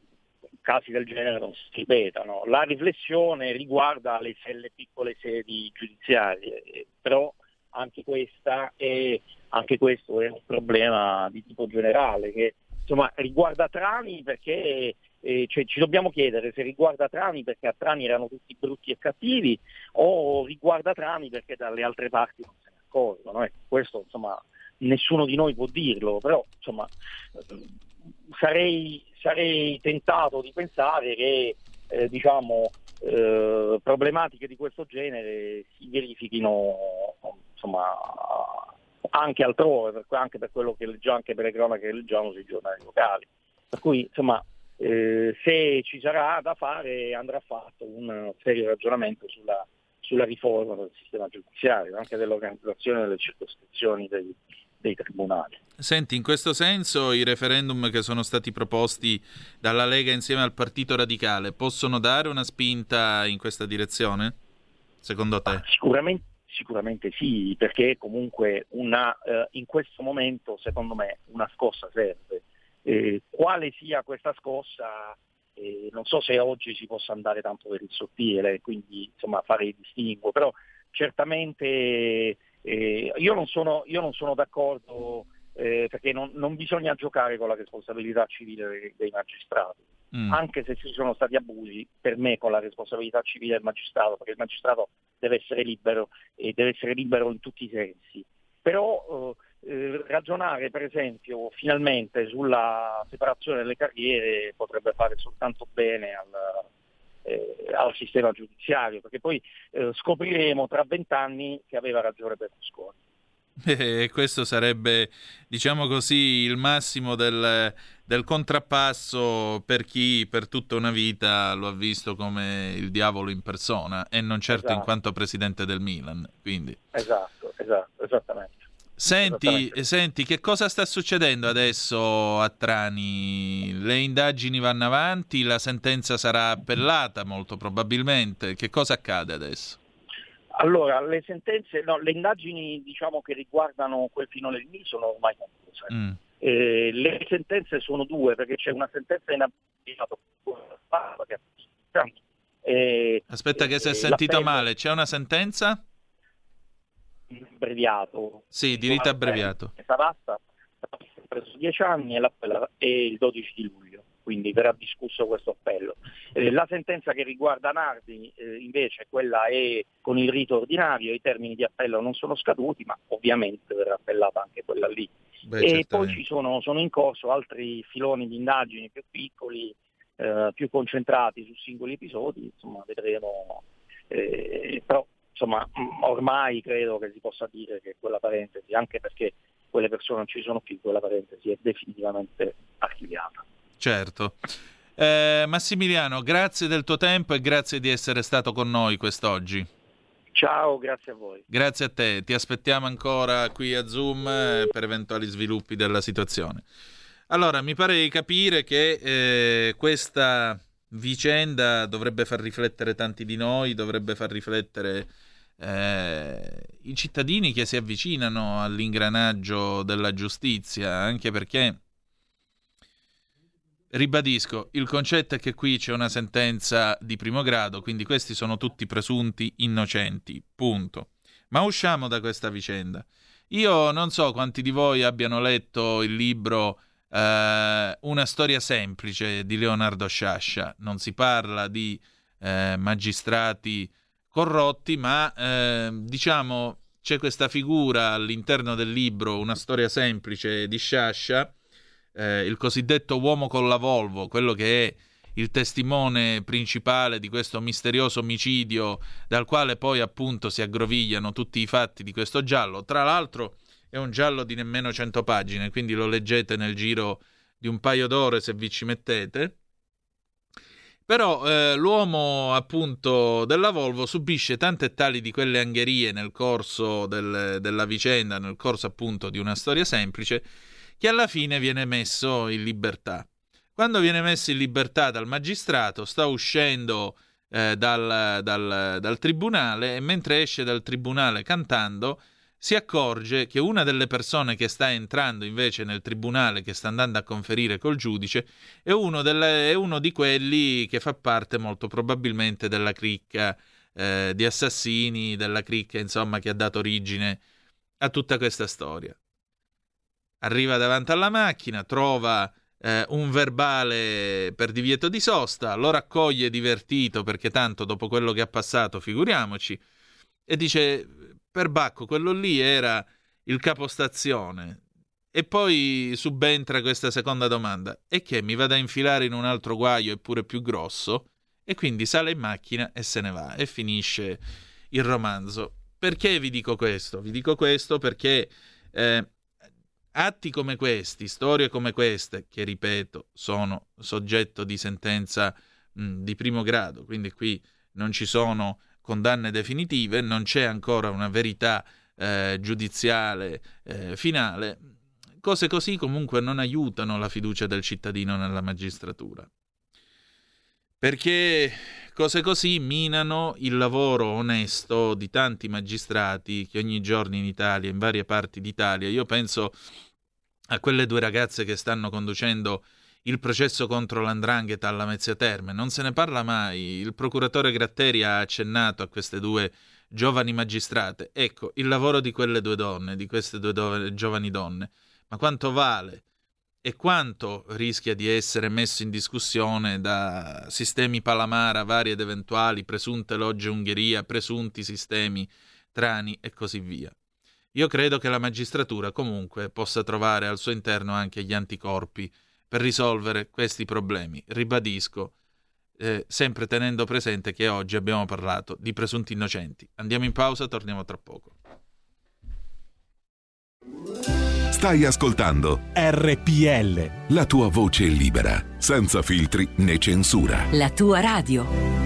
casi del genere non si ripetano. La riflessione riguarda le, le piccole sedi giudiziarie, però anche, è, anche questo è un problema di tipo generale che insomma, riguarda Trani perché eh, cioè, ci dobbiamo chiedere se riguarda Trani perché a Trani erano tutti brutti e cattivi o riguarda Trani perché dalle altre parti non se ne accorgono. Eh. Questo insomma, nessuno di noi può dirlo, però insomma, sarei, sarei tentato di pensare che eh, diciamo, eh, problematiche di questo genere si verifichino insomma, anche altrove, anche per quello che leggiamo, anche per le cronache che leggiamo sui giornali locali. Per cui insomma, eh, se ci sarà da fare andrà fatto un serio ragionamento sulla, sulla riforma del sistema giudiziario, anche dell'organizzazione delle circoscrizioni dei, dei tribunali. Senti, in questo senso i referendum che sono stati proposti dalla Lega insieme al Partito Radicale possono dare una spinta in questa direzione? Secondo te? Sicuramente, sicuramente sì, perché comunque una, eh, in questo momento secondo me una scossa serve. Eh, quale sia questa scossa, eh, non so se oggi si possa andare tanto per il sottile, quindi insomma fare il distinguo, però certamente eh, io, non sono, io, non sono, d'accordo eh, perché non, non, bisogna giocare con la responsabilità civile dei, dei magistrati, mm. anche se ci sono stati abusi, per me con la responsabilità civile del magistrato, perché il magistrato deve essere libero e deve essere libero in tutti i sensi. Però eh, ragionare per esempio finalmente sulla separazione delle carriere potrebbe fare soltanto bene al, eh, al sistema giudiziario, perché poi eh, scopriremo tra vent'anni che aveva ragione Berlusconi. *laughs* E questo sarebbe, diciamo così, il massimo del, del, contrappasso per chi per tutta una vita lo ha visto come il diavolo in persona e non certo esatto. in quanto presidente del Milan. Quindi. Esatto, esatto, esattamente. Senti, senti, che cosa sta succedendo adesso a Trani? Le indagini vanno avanti, la sentenza sarà appellata molto probabilmente. Che cosa accade adesso? Allora, le sentenze, no, le indagini diciamo, che riguardano quel finale lì sono ormai concluse. Mm. Eh, le sentenze sono due, perché c'è una sentenza in abitato. Eh, Aspetta che si è sentito male, c'è una sentenza? Abbreviato. Sì, di rito abbreviato. Sarasta ha preso 10 anni e, e il 12 di luglio quindi verrà discusso questo appello. Eh, la sentenza che riguarda Nardi eh, invece quella è con il rito ordinario, i termini di appello non sono scaduti, ma ovviamente verrà appellata anche quella lì. Beh, e certamente. poi ci sono, sono, in corso altri filoni di indagini più piccoli, eh, più concentrati su singoli episodi, insomma vedremo. Eh, però insomma ormai credo che si possa dire che quella parentesi, anche perché quelle persone non ci sono più, quella parentesi è definitivamente archiviata. Certo. Eh, Massimiliano, grazie del tuo tempo e grazie di essere stato con noi quest'oggi. Ciao, grazie a voi. Grazie a te, ti aspettiamo ancora qui a Zoom eh, per eventuali sviluppi della situazione. Allora, mi pare di capire che eh, questa vicenda dovrebbe far riflettere tanti di noi, dovrebbe far riflettere eh, i cittadini che si avvicinano all'ingranaggio della giustizia, anche perché Ribadisco, il concetto è che qui c'è una sentenza di primo grado, quindi questi sono tutti presunti innocenti, punto. Ma usciamo da questa vicenda. Io non so quanti di voi abbiano letto il libro eh, Una storia semplice di Leonardo Sciascia. Non si parla di eh, magistrati corrotti, ma eh, diciamo c'è questa figura all'interno del libro Una storia semplice di Sciascia eh, il cosiddetto uomo con la Volvo, quello che è il testimone principale di questo misterioso omicidio dal quale poi appunto si aggrovigliano tutti i fatti di questo giallo. Tra l'altro è un giallo di nemmeno 100 pagine, quindi lo leggete nel giro di un paio d'ore se vi ci mettete. Però eh, l'uomo appunto della Volvo subisce tante tali di quelle angherie nel corso del, della vicenda, nel corso appunto di una storia semplice, che alla fine viene messo in libertà. Quando viene messo in libertà dal magistrato, sta uscendo eh, dal, dal, dal tribunale e mentre esce dal tribunale cantando, si accorge che una delle persone che sta entrando invece nel tribunale, che sta andando a conferire col giudice, è uno, delle, è uno di quelli che fa parte molto probabilmente della cricca eh, di assassini, della cricca insomma che ha dato origine a tutta questa storia. Arriva davanti alla macchina, trova eh, un verbale per divieto di sosta, lo raccoglie divertito perché tanto dopo quello che ha passato, figuriamoci, e dice per Bacco quello lì era il capostazione. E poi subentra questa seconda domanda, e che mi vada a infilare in un altro guaio eppure più grosso? E quindi sale in macchina e se ne va e finisce il romanzo. Perché vi dico questo? Vi dico questo perché eh, Atti come questi, storie come queste, che ripeto sono soggetto di sentenza mh, di primo grado, quindi qui non ci sono condanne definitive, non c'è ancora una verità eh, giudiziale eh, finale, cose così comunque non aiutano la fiducia del cittadino nella magistratura. Perché cose così minano il lavoro onesto di tanti magistrati che ogni giorno in Italia, in varie parti d'Italia, io penso a quelle due ragazze che stanno conducendo il processo contro l'andrangheta alla Mezzia Terme. Non se ne parla mai. Il procuratore Gratteri ha accennato a queste due giovani magistrate. Ecco, il lavoro di quelle due donne, di queste due do- giovani donne, ma quanto vale e quanto rischia di essere messo in discussione da sistemi Palamara vari ed eventuali, presunte logge Ungheria, presunti sistemi Trani e così via. Io credo che la magistratura comunque possa trovare al suo interno anche gli anticorpi per risolvere questi problemi. Ribadisco, eh, sempre tenendo presente che oggi abbiamo parlato di presunti innocenti. Andiamo in pausa, torniamo tra poco. Stai ascoltando RPL. la tua voce libera, senza filtri né censura. La tua radio.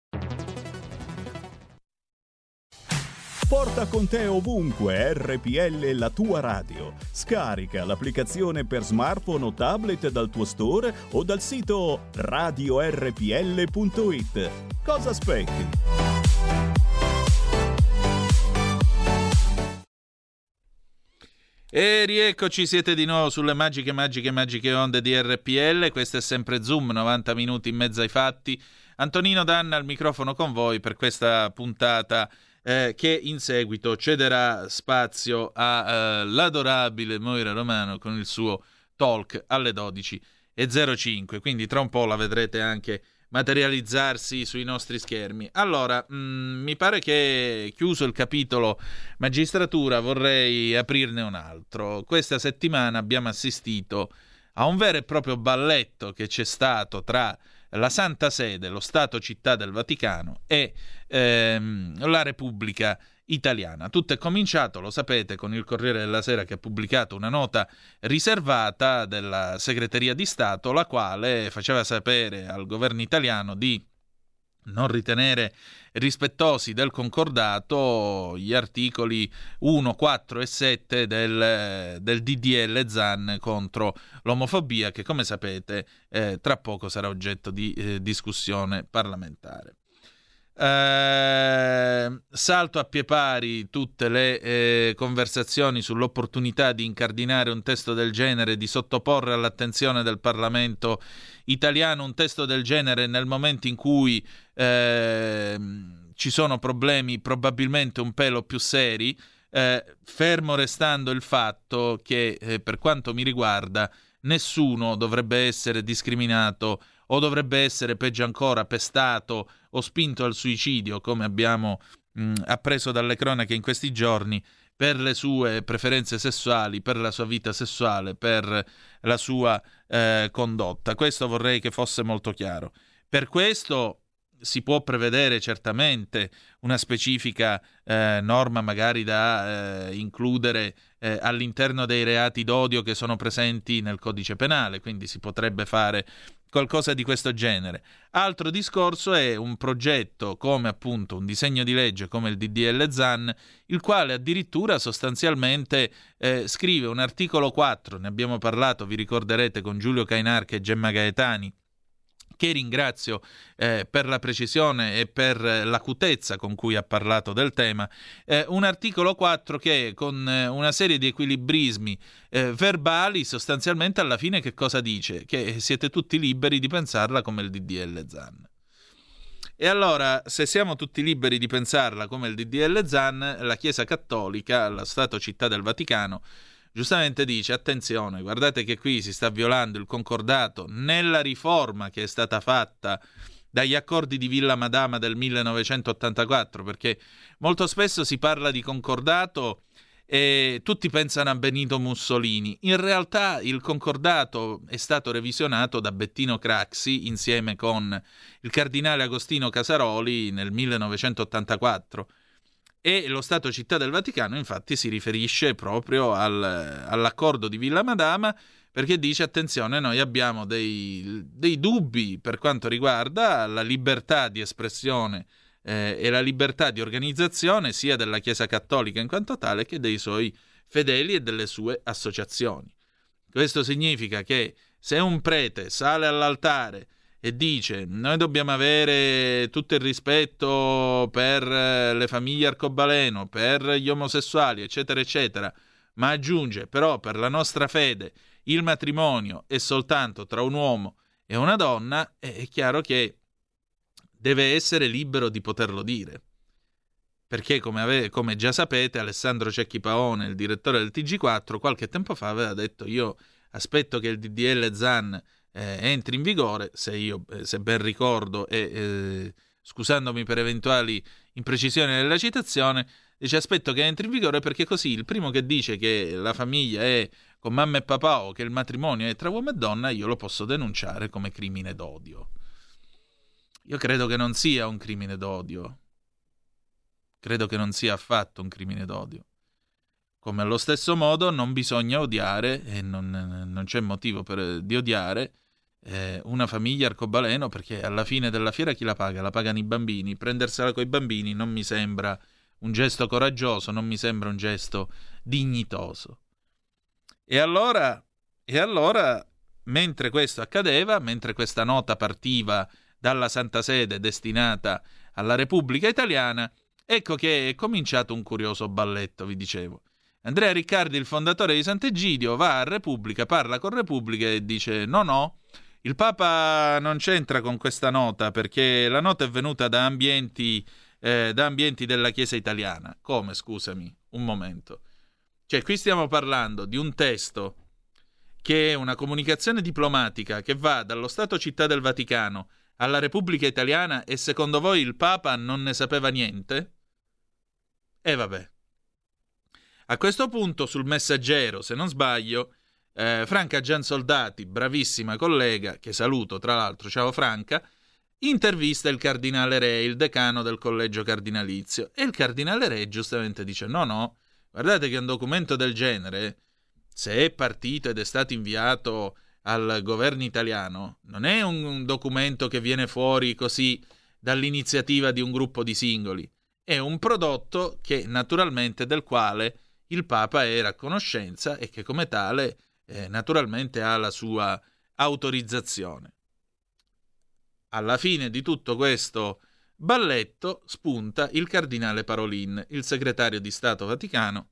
Porta con te ovunque RPL la tua radio. Scarica l'applicazione per smartphone o tablet dal tuo store o dal sito radiorpl.it. Cosa aspetti? E rieccoci, siete di nuovo sulle magiche, magiche, magiche onde di RPL. Questo è sempre Zoom, 90 minuti in mezzo ai fatti. Antonino Danna al microfono con voi per questa puntata eh, che in seguito cederà spazio all'adorabile Moira Romano con il suo talk alle 12.05. Quindi tra un po' la vedrete anche materializzarsi sui nostri schermi. Allora, mh, mi pare che chiuso il capitolo magistratura vorrei aprirne un altro. Questa settimana abbiamo assistito a un vero e proprio balletto che c'è stato tra la Santa Sede, lo Stato Città del Vaticano e ehm, la Repubblica Italiana. Tutto è cominciato, lo sapete, con il Corriere della Sera che ha pubblicato una nota riservata della Segreteria di Stato, la quale faceva sapere al governo italiano di non ritenere rispettosi del concordato gli articoli 1, 4 e 7 del, del DDL ZAN contro l'omofobia che come sapete eh, tra poco sarà oggetto di eh, discussione parlamentare. Eh, salto a pie pari tutte le eh, conversazioni sull'opportunità di incardinare un testo del genere, di sottoporre all'attenzione del Parlamento italiano un testo del genere nel momento in cui eh, ci sono problemi probabilmente un pelo più seri, eh, fermo restando il fatto che eh, per quanto mi riguarda nessuno dovrebbe essere discriminato o dovrebbe essere peggio ancora pestato o spinto al suicidio, come abbiamo mh, appreso dalle cronache in questi giorni, per le sue preferenze sessuali, per la sua vita sessuale, per la sua eh, condotta. Questo vorrei che fosse molto chiaro. Per questo si può prevedere certamente una specifica eh, norma magari da eh, includere eh, all'interno dei reati d'odio che sono presenti nel codice penale, quindi si potrebbe fare qualcosa di questo genere. Altro discorso è un progetto come appunto un disegno di legge come il DDL ZAN, il quale addirittura sostanzialmente eh, scrive un articolo 4, ne abbiamo parlato, vi ricorderete, con Giulio Cainarca e Gemma Gaetani, che ringrazio eh, per la precisione e per l'acutezza con cui ha parlato del tema, eh, un articolo 4 che con eh, una serie di equilibrismi eh, verbali sostanzialmente alla fine che cosa dice? Che siete tutti liberi di pensarla come il DDL ZAN. E allora, se siamo tutti liberi di pensarla come il DDL ZAN, la Chiesa Cattolica, lo Stato Città del Vaticano, giustamente dice attenzione, guardate che qui si sta violando il concordato nella riforma che è stata fatta dagli accordi di Villa Madama del 1984, perché molto spesso si parla di concordato e tutti pensano a Benito Mussolini. In realtà il concordato è stato revisionato da Bettino Craxi insieme con il cardinale Agostino Casaroli nel 1984 e lo Stato Città del Vaticano infatti si riferisce proprio al, all'accordo di Villa Madama perché dice attenzione noi abbiamo dei, dei dubbi per quanto riguarda la libertà di espressione eh, e la libertà di organizzazione sia della Chiesa Cattolica in quanto tale che dei suoi fedeli e delle sue associazioni. Questo significa che se un prete sale all'altare e dice noi dobbiamo avere tutto il rispetto per eh, le famiglie arcobaleno, per gli omosessuali, eccetera, eccetera, ma aggiunge però per la nostra fede il matrimonio è soltanto tra un uomo e una donna, è chiaro che deve essere libero di poterlo dire. Perché, come, ave- come già sapete, Alessandro Cecchi Paone, il direttore del TG4, qualche tempo fa aveva detto io aspetto che il DDL ZAN eh, entri in vigore, se io eh, se ben ricordo e eh, scusandomi per eventuali imprecisioni nella citazione, dice aspetto che entri in vigore perché così il primo che dice che la famiglia è con mamma e papà o che il matrimonio è tra uomo e donna, io lo posso denunciare come crimine d'odio. Io credo che non sia un crimine d'odio. Credo che non sia affatto un crimine d'odio. Come allo stesso modo non bisogna odiare, e non, non c'è motivo per, di odiare, eh, una famiglia arcobaleno perché alla fine della fiera chi la paga? La pagano i bambini. Prendersela coi bambini non mi sembra un gesto coraggioso, non mi sembra un gesto dignitoso. E allora, e allora, mentre questo accadeva, mentre questa nota partiva dalla Santa Sede destinata alla Repubblica Italiana, ecco che è cominciato un curioso balletto, vi dicevo. Andrea Riccardi, il fondatore di Sant'Egidio, va a Repubblica, parla con Repubblica e dice no, no, il Papa non c'entra con questa nota perché la nota è venuta da ambienti, eh, da ambienti della Chiesa italiana. Come, scusami, un momento. Cioè, qui stiamo parlando di un testo che è una comunicazione diplomatica che va dallo Stato Città del Vaticano alla Repubblica Italiana e secondo voi il Papa non ne sapeva niente? E vabbè. A questo punto sul messaggero, se non sbaglio, eh, Franca Giansoldati, bravissima collega, che saluto tra l'altro, ciao Franca, intervista il cardinale Re, il decano del collegio cardinalizio, e il cardinale Re giustamente dice no, no, guardate che un documento del genere, se è partito ed è stato inviato al governo italiano, non è un documento che viene fuori così dall'iniziativa di un gruppo di singoli, è un prodotto che naturalmente del quale il Papa era a conoscenza e che come tale eh, naturalmente ha la sua autorizzazione. Alla fine di tutto questo balletto spunta il cardinale Parolin, il segretario di Stato Vaticano,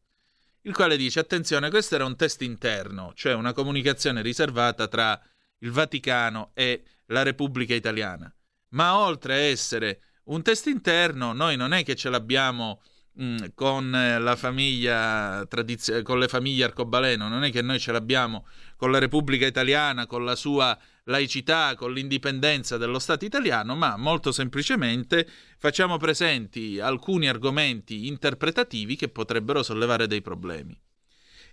il quale dice attenzione, questo era un test interno, cioè una comunicazione riservata tra il Vaticano e la Repubblica Italiana. Ma oltre a essere un test interno, noi non è che ce l'abbiamo Mm, con la famiglia tradizio- con le famiglie arcobaleno, non è che noi ce l'abbiamo con la Repubblica Italiana, con la sua laicità, con l'indipendenza dello Stato italiano, ma molto semplicemente facciamo presenti alcuni argomenti interpretativi che potrebbero sollevare dei problemi.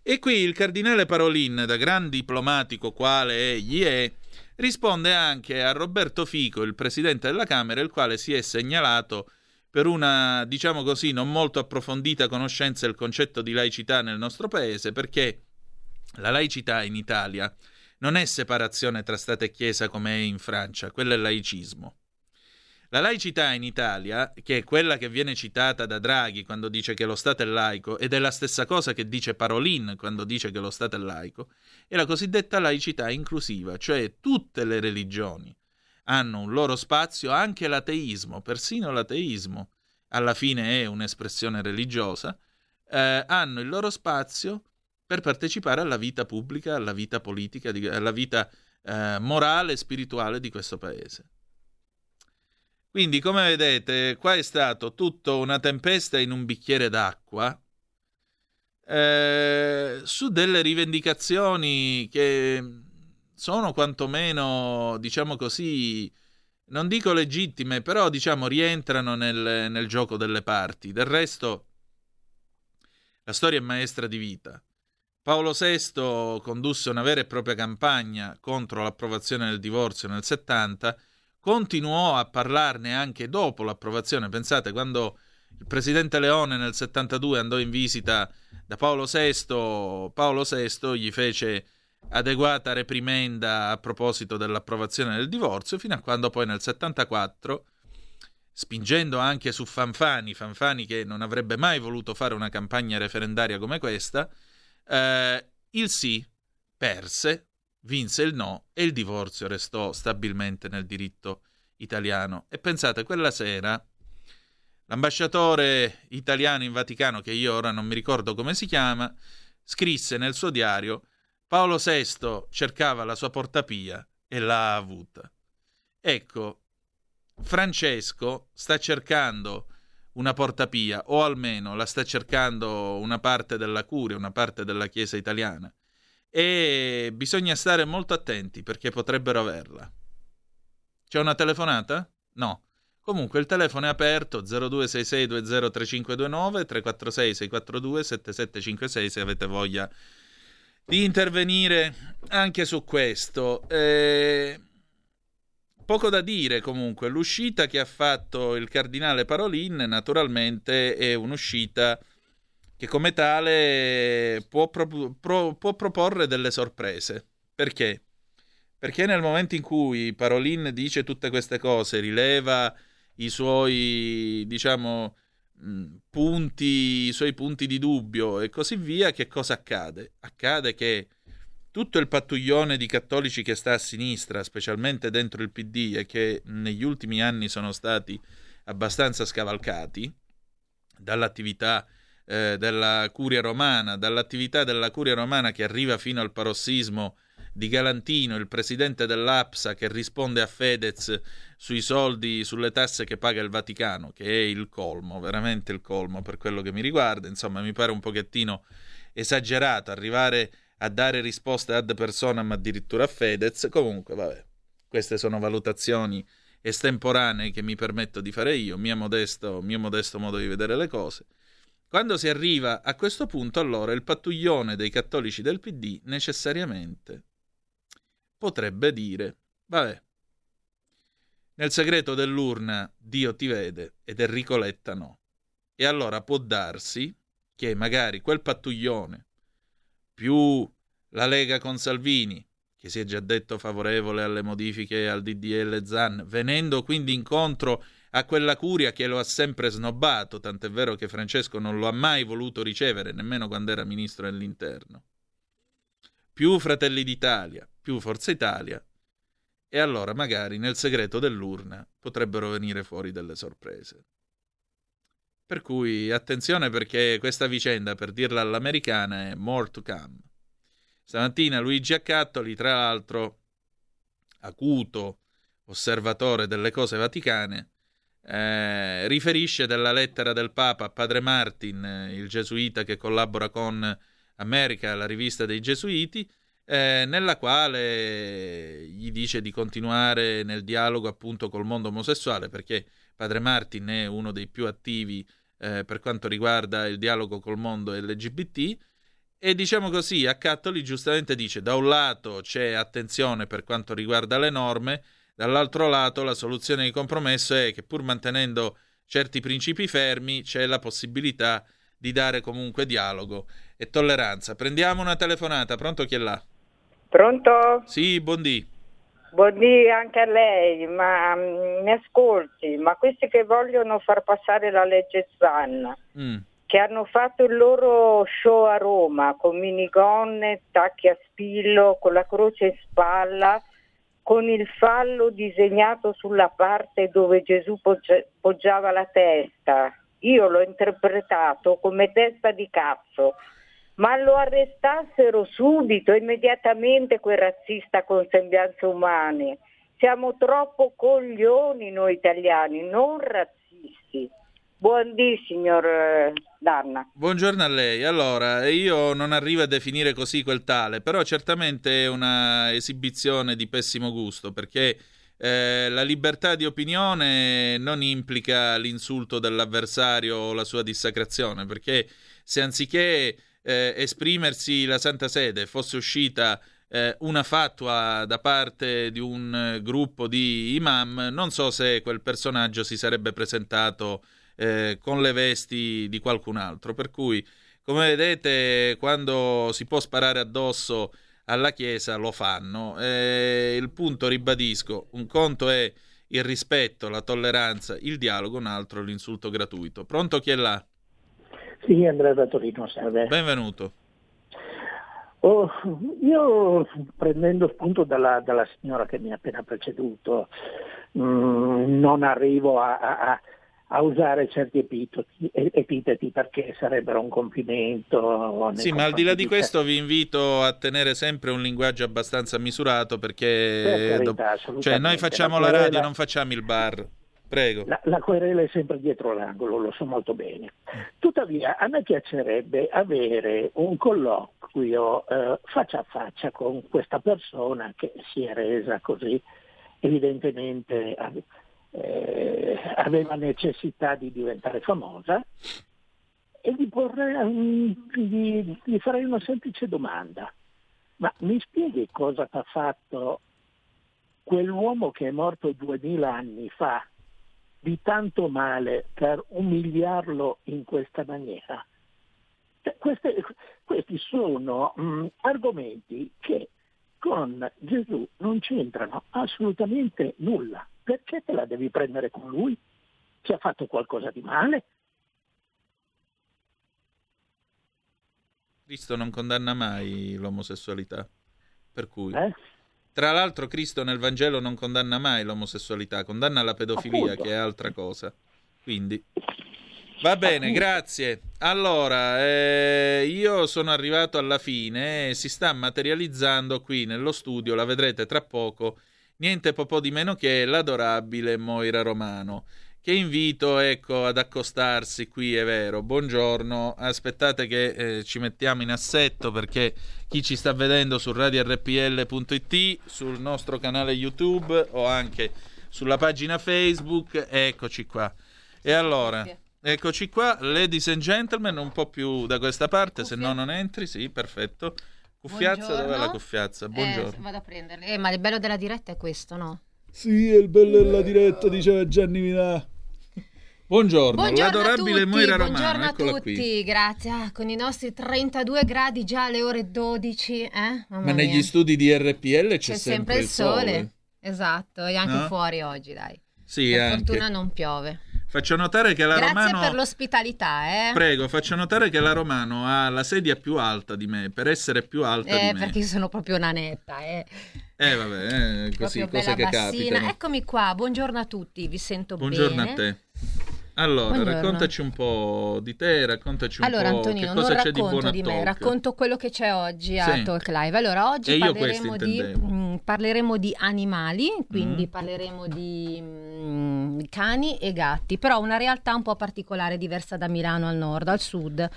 E qui il cardinale Parolin, da gran diplomatico quale egli è, risponde anche a Roberto Fico, il presidente della Camera, il quale si è segnalato per una, diciamo così, non molto approfondita conoscenza del concetto di laicità nel nostro paese, perché la laicità in Italia non è separazione tra Stato e Chiesa come è in Francia, quello è laicismo. La laicità in Italia, che è quella che viene citata da Draghi quando dice che lo Stato è laico, ed è la stessa cosa che dice Parolin quando dice che lo Stato è laico, è la cosiddetta laicità inclusiva, cioè tutte le religioni, hanno un loro spazio, anche l'ateismo, persino l'ateismo, alla fine è un'espressione religiosa, eh, hanno il loro spazio per partecipare alla vita pubblica, alla vita politica, alla vita eh, morale e spirituale di questo paese. Quindi, come vedete, qua è stato tutto una tempesta in un bicchiere d'acqua eh, su delle rivendicazioni che sono quantomeno, diciamo così, non dico legittime, però diciamo rientrano nel, nel gioco delle parti. Del resto, la storia è maestra di vita. Paolo VI condusse una vera e propria campagna contro l'approvazione del divorzio nel 70, continuò a parlarne anche dopo l'approvazione. Pensate, quando il presidente Leone nel 72 andò in visita da Paolo VI, Paolo VI gli fece adeguata reprimenda a proposito dell'approvazione del divorzio, fino a quando poi nel 74, spingendo anche su Fanfani, Fanfani che non avrebbe mai voluto fare una campagna referendaria come questa, eh, il sì perse, vinse il no e il divorzio restò stabilmente nel diritto italiano. E pensate, quella sera l'ambasciatore italiano in Vaticano, che io ora non mi ricordo come si chiama, scrisse nel suo diario Paolo VI cercava la sua portapia e l'ha avuta. Ecco, Francesco sta cercando una portapia, o almeno la sta cercando una parte della curia, una parte della Chiesa italiana. E bisogna stare molto attenti perché potrebbero averla. C'è una telefonata? No. Comunque il telefono è aperto 0266203529 346 642 7756 se avete voglia intervenire anche su questo. Eh, poco da dire comunque, l'uscita che ha fatto il cardinale Parolin naturalmente è un'uscita che come tale può, pro- pro- può proporre delle sorprese. Perché? Perché nel momento in cui Parolin dice tutte queste cose, rileva i suoi, diciamo, punti, i suoi punti di dubbio e così via, che cosa accade? Accade che tutto il pattuglione di cattolici che sta a sinistra, specialmente dentro il PD e che negli ultimi anni sono stati abbastanza scavalcati dall'attività eh, della curia romana, dall'attività della curia romana che arriva fino al parossismo di Galantino, il presidente dell'APSA che risponde a Fedez sui soldi, sulle tasse che paga il Vaticano, che è il colmo, veramente il colmo per quello che mi riguarda. Insomma, mi pare un pochettino esagerato arrivare a dare risposte ad personam addirittura a Fedez. Comunque, vabbè, queste sono valutazioni estemporanee che mi permetto di fare io, mio modesto, mio modesto modo di vedere le cose. Quando si arriva a questo punto, allora il pattuglione dei cattolici del PD necessariamente potrebbe dire, vabbè, nel segreto dell'urna Dio ti vede ed Enrico Letta no. E allora può darsi che magari quel pattuglione più la Lega con Salvini, che si è già detto favorevole alle modifiche al DDL ZAN, venendo quindi incontro a quella curia che lo ha sempre snobbato, tant'è vero che Francesco non lo ha mai voluto ricevere, nemmeno quando era ministro dell'interno. Più Fratelli d'Italia, più Forza Italia, e allora magari nel segreto dell'urna potrebbero venire fuori delle sorprese. Per cui attenzione perché questa vicenda, per dirla all'americana, è more to come. Stamattina Luigi Accattoli, tra l'altro acuto osservatore delle cose vaticane, eh, riferisce della lettera del Papa a Padre Martin, il gesuita che collabora con America, la rivista dei gesuiti, eh, nella quale gli dice di continuare nel dialogo appunto col mondo omosessuale perché Padre Martin è uno dei più attivi eh, per quanto riguarda il dialogo col mondo LGBT e diciamo così, Accattoli giustamente dice da un lato c'è attenzione per quanto riguarda le norme, dall'altro lato la soluzione di compromesso è che pur mantenendo certi principi fermi c'è la possibilità di dare comunque dialogo e tolleranza. Prendiamo una telefonata, pronto chi è là? Pronto? Sì, buondì. Buondì anche a lei, ma mm, mi ascolti, ma questi che vogliono far passare la legge Zan, Mm. che hanno fatto il loro show a Roma con minigonne, tacchi a spillo, con la croce in spalla, con il fallo disegnato sulla parte dove Gesù poggia- poggiava la testa. Io l'ho interpretato come testa di cazzo, ma lo arrestassero subito, immediatamente quel razzista con sembianze umane. Siamo troppo coglioni noi italiani, non razzisti. Buondì, signor eh, Danna. Buongiorno a lei. Allora, io non arrivo a definire così quel tale, però certamente è una esibizione di pessimo gusto, perché eh, la libertà di opinione non implica l'insulto dell'avversario o la sua dissacrazione, perché se anziché eh, esprimersi la Santa Sede fosse uscita eh, una fatua da parte di un eh, gruppo di imam, non so se quel personaggio si sarebbe presentato eh, con le vesti di qualcun altro. Per cui, come vedete, quando si può sparare addosso alla Chiesa lo fanno. Eh, il punto, ribadisco, un conto è il rispetto, la tolleranza, il dialogo, un altro l'insulto gratuito. Pronto chi è là? Sì, Andrea da Torino, salve. Benvenuto. Oh, io prendendo spunto dalla, dalla, signora che mi ha appena preceduto, mh, mm, non arrivo a, a, a usare certi epiteti, epiteti, perché sarebbero un complimento. Sì, ma al di là di questo vi invito a tenere sempre un linguaggio abbastanza misurato perché per carità, cioè, noi facciamo la, la radio, non facciamo il bar. Prego. La, la, querela è sempre dietro l'angolo, lo so molto bene. Tuttavia, a me piacerebbe avere un colloquio eh, faccia a faccia con questa persona che si è resa così evidentemente eh, aveva necessità di diventare famosa e gli, porre, gli, gli farei una semplice domanda. Ma mi spieghi cosa ti ha fatto quell'uomo che è morto duemila anni fa di tanto male per umiliarlo in questa maniera? Cioè, queste, questi sono mh, mm, argomenti che con Gesù non c'entrano assolutamente nulla. Perché te la devi prendere con lui? Ci ha fatto qualcosa di male? Cristo non condanna mai l'omosessualità. Per cui... Eh? Tra l'altro Cristo nel Vangelo non condanna mai l'omosessualità, condanna la pedofilia Appunto. che è altra cosa. Quindi va bene, grazie. Allora, eh, io sono arrivato alla fine, si sta materializzando qui nello studio, la vedrete tra poco, niente po' di meno che l'adorabile Moira Romano che invito ecco, ad accostarsi qui, è vero. Buongiorno, aspettate che eh, ci mettiamo in assetto perché chi ci sta vedendo su radiorpl.it, sul nostro canale YouTube o anche sulla pagina Facebook, eccoci qua. E allora, eccoci qua, ladies and gentlemen, un po' più da questa parte, Cuffia. se no non entri, sì, perfetto. Cuffiazza, Buongiorno. dov'è la cuffiazza? Buongiorno. Eh, vado a prenderle. Eh, ma il bello della diretta è questo, no? Sì, è il bello della diretta, diceva Gianni Minà. Buongiorno, buongiorno l'adorabile tutti, Moira Romano. Buongiorno a tutti, qui. grazie. Ah, con i nostri 32 gradi già alle ore 12. Eh? Ma negli mia. studi di RPL c'è, c'è sempre, sempre, il sole. sole. Esatto, e anche no? fuori oggi, dai. Sì, per anche. fortuna non piove. Faccio notare che la Grazie Romano... per l'ospitalità, eh. Prego, faccio notare che la Romano ha la sedia più alta di me, per essere più alta eh, di me. perché io sono proprio una netta, eh. Eh vabbè, eh, così, cose che bassina. capitano. Eccomi qua, buongiorno a tutti, vi sento buongiorno bene. Buongiorno a te. Allora, Buongiorno. raccontaci un po' di te, raccontaci un allora, po' Antonino, che cosa c'è di buono racconto di, me, racconto quello che c'è oggi a Sì. Talk Live. Allora, oggi parleremo di, mh, parleremo di animali, quindi Mm. parleremo di mh, cani e gatti, però una realtà un po' particolare, diversa da Milano al nord, al sud,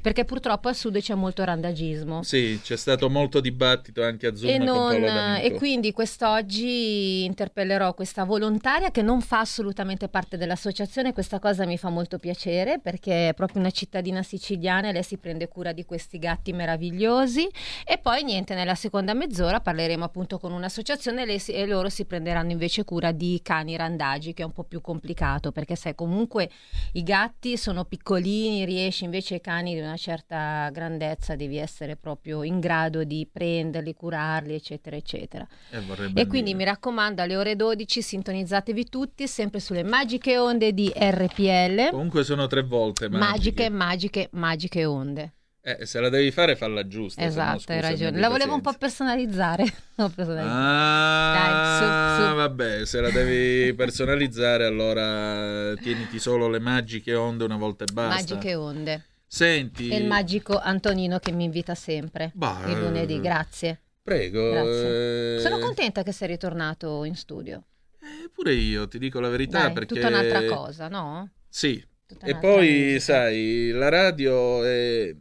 perché purtroppo al sud c'è molto randagismo. Sì, c'è stato molto dibattito anche a Zoom E, non- e quindi quest'oggi interpellerò questa volontaria che non fa assolutamente parte dell'associazione, questa cosa mi fa molto piacere perché è proprio una cittadina siciliana e lei si prende cura di questi gatti meravigliosi. E poi niente, nella seconda mezz'ora parleremo appunto con un'associazione e, lei e loro si prenderanno invece cura di cani randagi che è un po' più complicato perché sai comunque i gatti sono piccolini, riesci invece i cani di una certa grandezza devi essere proprio in grado di prenderli, curarli eccetera eccetera. Eh, vorrebbe E quindi mi raccomando alle ore 12 sintonizzatevi tutti sempre sulle magiche onde di RPL. Comunque sono tre volte Magiche, magiche, magiche onde. Eh, se la devi fare, falla giusta. no, Esatto, hai ragione. La volevo un po' personalizzare. *laughs* No, personalizzare. Ah, Dai, su, su. vabbè, se la devi personalizzare, allora tieniti solo le magiche onde una volta e basta. Magiche onde. Senti, E il magico Antonino che mi invita sempre Bah, il lunedì. eh, Grazie. prego. Grazie. eh, Sono contenta che sei ritornato in studio. eh, pure io, ti dico la verità, Dai, perché... tutta un'altra cosa, no? Sì, e poi, musica. sai, la radio, è...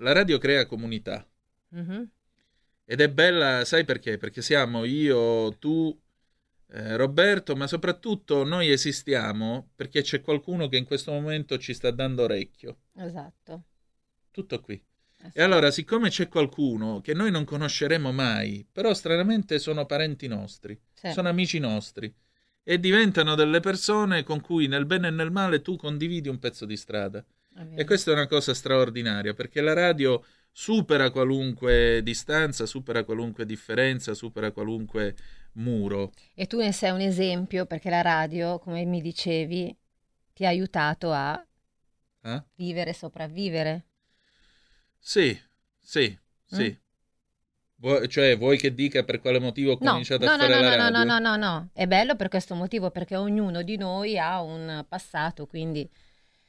la radio crea comunità. Mhm. Ed è bella, sai perché? Perché siamo io, tu, eh, Roberto, ma soprattutto noi esistiamo perché c'è qualcuno che in questo momento ci sta dando orecchio. Esatto. Tutto qui. Sì. E allora, siccome c'è qualcuno che noi non conosceremo mai, però stranamente sono parenti nostri, Sì. sono amici nostri, e diventano delle persone con cui nel bene e nel male tu condividi un pezzo di strada. E questa è una cosa straordinaria perché la radio supera qualunque distanza, supera qualunque differenza, supera qualunque muro. E tu ne sei un esempio perché la radio, come mi dicevi, ti ha aiutato a Eh? vivere e sopravvivere. Sì, sì, sì. Mm. Vuoi, cioè, vuoi che dica per quale motivo ho No, cominciato no, a no, fare no, la no, radio? no, no, no, no, è bello per questo motivo, perché ognuno di noi ha un passato, quindi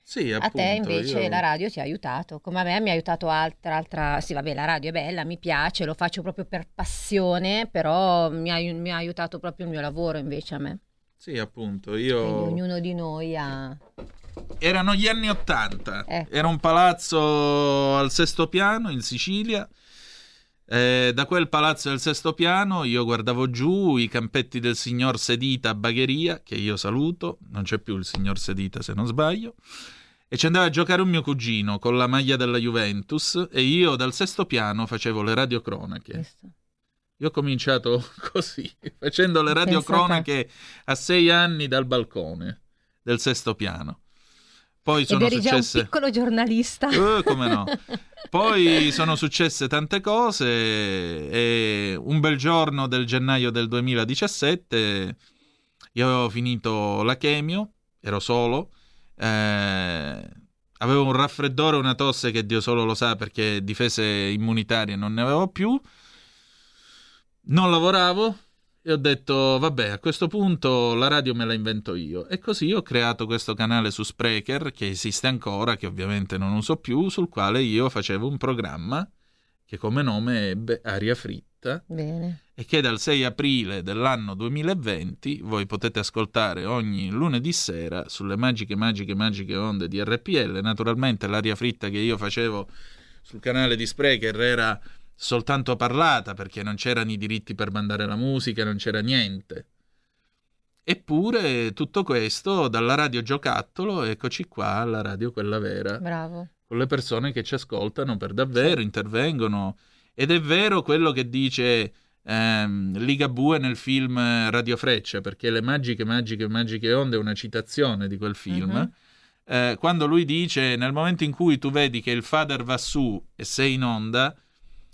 Sì, a te appunto, invece io- la radio ti ha aiutato, come a me mi ha aiutato altra, altra, sì vabbè la radio è bella, mi piace, lo faccio proprio per passione, però mi ha, mi ha aiutato proprio il mio lavoro invece a me, Sì, appunto, quindi io... ognuno di noi ha... Erano gli anni Ottanta. Ecco. Era un palazzo al sesto piano in Sicilia. Eh, da quel palazzo del sesto piano io guardavo giù i campetti del signor Sedita a Bagheria, che io saluto, non c'è più il signor Sedita se non sbaglio, e ci andava a giocare un mio cugino con la maglia della Juventus e io dal sesto piano facevo le radiocronache. Io ho cominciato *laughs* così, facendo le radiocronache a sei anni dal balcone del sesto piano. Poi Ed sono eri già un successe... piccolo giornalista. Eh, come no. *laughs* Poi sono successe tante cose e un bel giorno del gennaio del 2017 io avevo finito la chemio, ero solo, eh, avevo un raffreddore una tosse che Dio solo lo sa perché difese immunitarie non ne avevo più, non lavoravo e ho detto vabbè a questo punto la radio me la invento io. E così ho creato questo canale su Spreaker che esiste ancora che ovviamente non uso più sul quale io facevo un programma che come nome ebbe Aria Fritta. Bene. E che dal 6 aprile dell'anno 2020 voi potete ascoltare ogni lunedì sera sulle magiche magiche magiche onde di RPL naturalmente l'aria fritta che io facevo sul canale di Spreaker era soltanto parlata perché non c'erano i diritti per mandare la musica, non c'era niente. Eppure tutto questo dalla radio giocattolo, eccoci qua alla radio quella vera, Bravo. con le persone che ci ascoltano per davvero, intervengono. Ed è vero quello che dice ehm, Ligabue nel film Radio Freccia, perché le magiche, magiche, magiche onde è una citazione di quel film. Mhm. Eh, quando lui dice nel momento in cui tu vedi che il fader va su e sei in onda,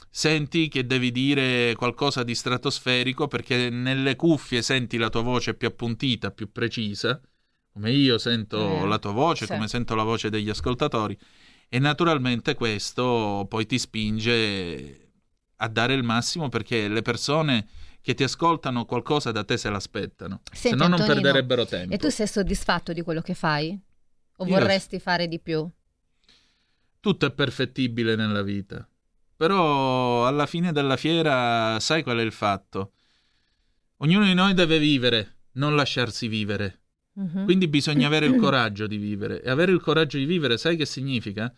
senti che devi dire qualcosa di stratosferico perché nelle cuffie senti la tua voce più appuntita, più precisa, come io sento Eh, la tua voce, sì. come sento la voce degli ascoltatori. E naturalmente questo poi ti spinge a dare il massimo perché le persone che ti ascoltano qualcosa da te se l'aspettano, se no non perderebbero tempo. E tu sei soddisfatto di quello che fai? O Io- vorresti fare di più? Tutto è perfettibile nella vita. Però alla fine della fiera sai qual è il fatto? Ognuno di noi deve vivere, non lasciarsi vivere. Mhm. Quindi bisogna avere il *clears throat* coraggio di vivere. E avere il coraggio di vivere, sai che significa?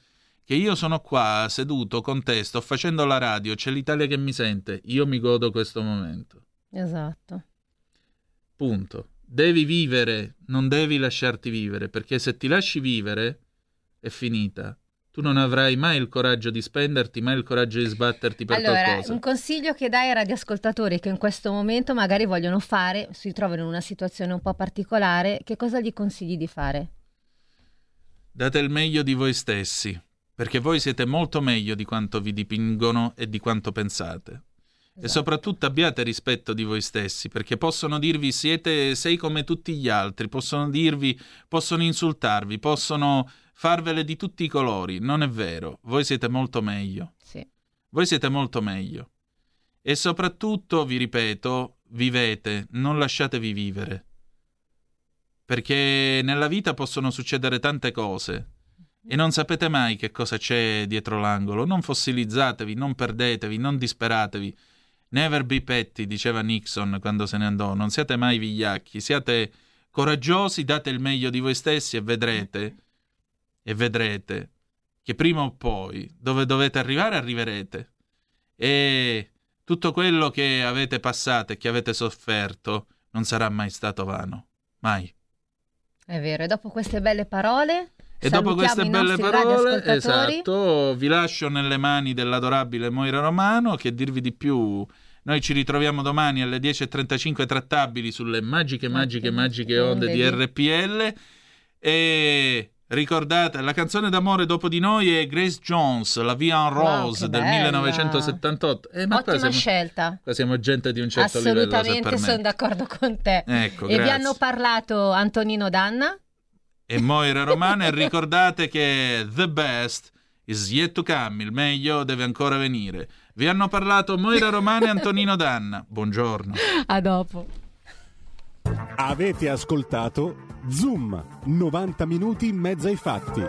Che io sono qua seduto con te, sto facendo la radio, c'è l'Italia che mi sente, io mi godo questo momento. Esatto. Punto. Devi vivere, non devi lasciarti vivere, perché se ti lasci vivere è finita. Tu non avrai mai il coraggio di spenderti, mai il coraggio di sbatterti per allora, qualcosa. un consiglio che dai ai radioascoltatori che in questo momento magari vogliono fare, si trovano in una situazione un po' particolare, che cosa gli consigli di fare? Date il meglio di voi stessi, perché voi siete molto meglio di quanto vi dipingono e di quanto pensate. E soprattutto abbiate rispetto di voi stessi, perché possono dirvi siete sei come tutti gli altri, possono dirvi, possono insultarvi, possono farvele di tutti i colori. Non è vero, voi siete molto meglio. Sì. Voi siete molto meglio. E soprattutto, vi ripeto, vivete, non lasciatevi vivere. Perché nella vita possono succedere tante cose e non sapete mai che cosa c'è dietro l'angolo. Non fossilizzatevi, non perdetevi, non disperatevi. Never be petty, diceva Nixon quando se ne andò. Non siate mai vigliacchi, siate coraggiosi, date il meglio di voi stessi e vedrete, e vedrete che prima o poi, dove dovete arrivare, arriverete. E tutto quello che avete passato e che avete sofferto non sarà mai stato vano. Mai. È vero, e dopo queste belle parole, E dopo queste belle parole, esatto, vi lascio nelle mani dell'adorabile Moira Romano, che dirvi di più. Noi ci ritroviamo domani alle 10.35 trattabili sulle magiche, magiche, magiche onde di RPL. E ricordate, la canzone d'amore dopo di noi è Grace Jones, La Vie en Wow, Rose che del bella. 1978. Eh, ma Ottima siamo, scelta. qua siamo gente di un certo livello, se Assolutamente sono d'accordo con te. Ecco, e vi grazie. hanno parlato Antonino Danna. E Moira Romana e ricordate che the best Is yet to come, il meglio deve ancora venire. Vi hanno parlato Moira Romano e Antonino Danna. Buongiorno. A dopo. Avete ascoltato Zoom, 90 minuti in mezzo ai fatti.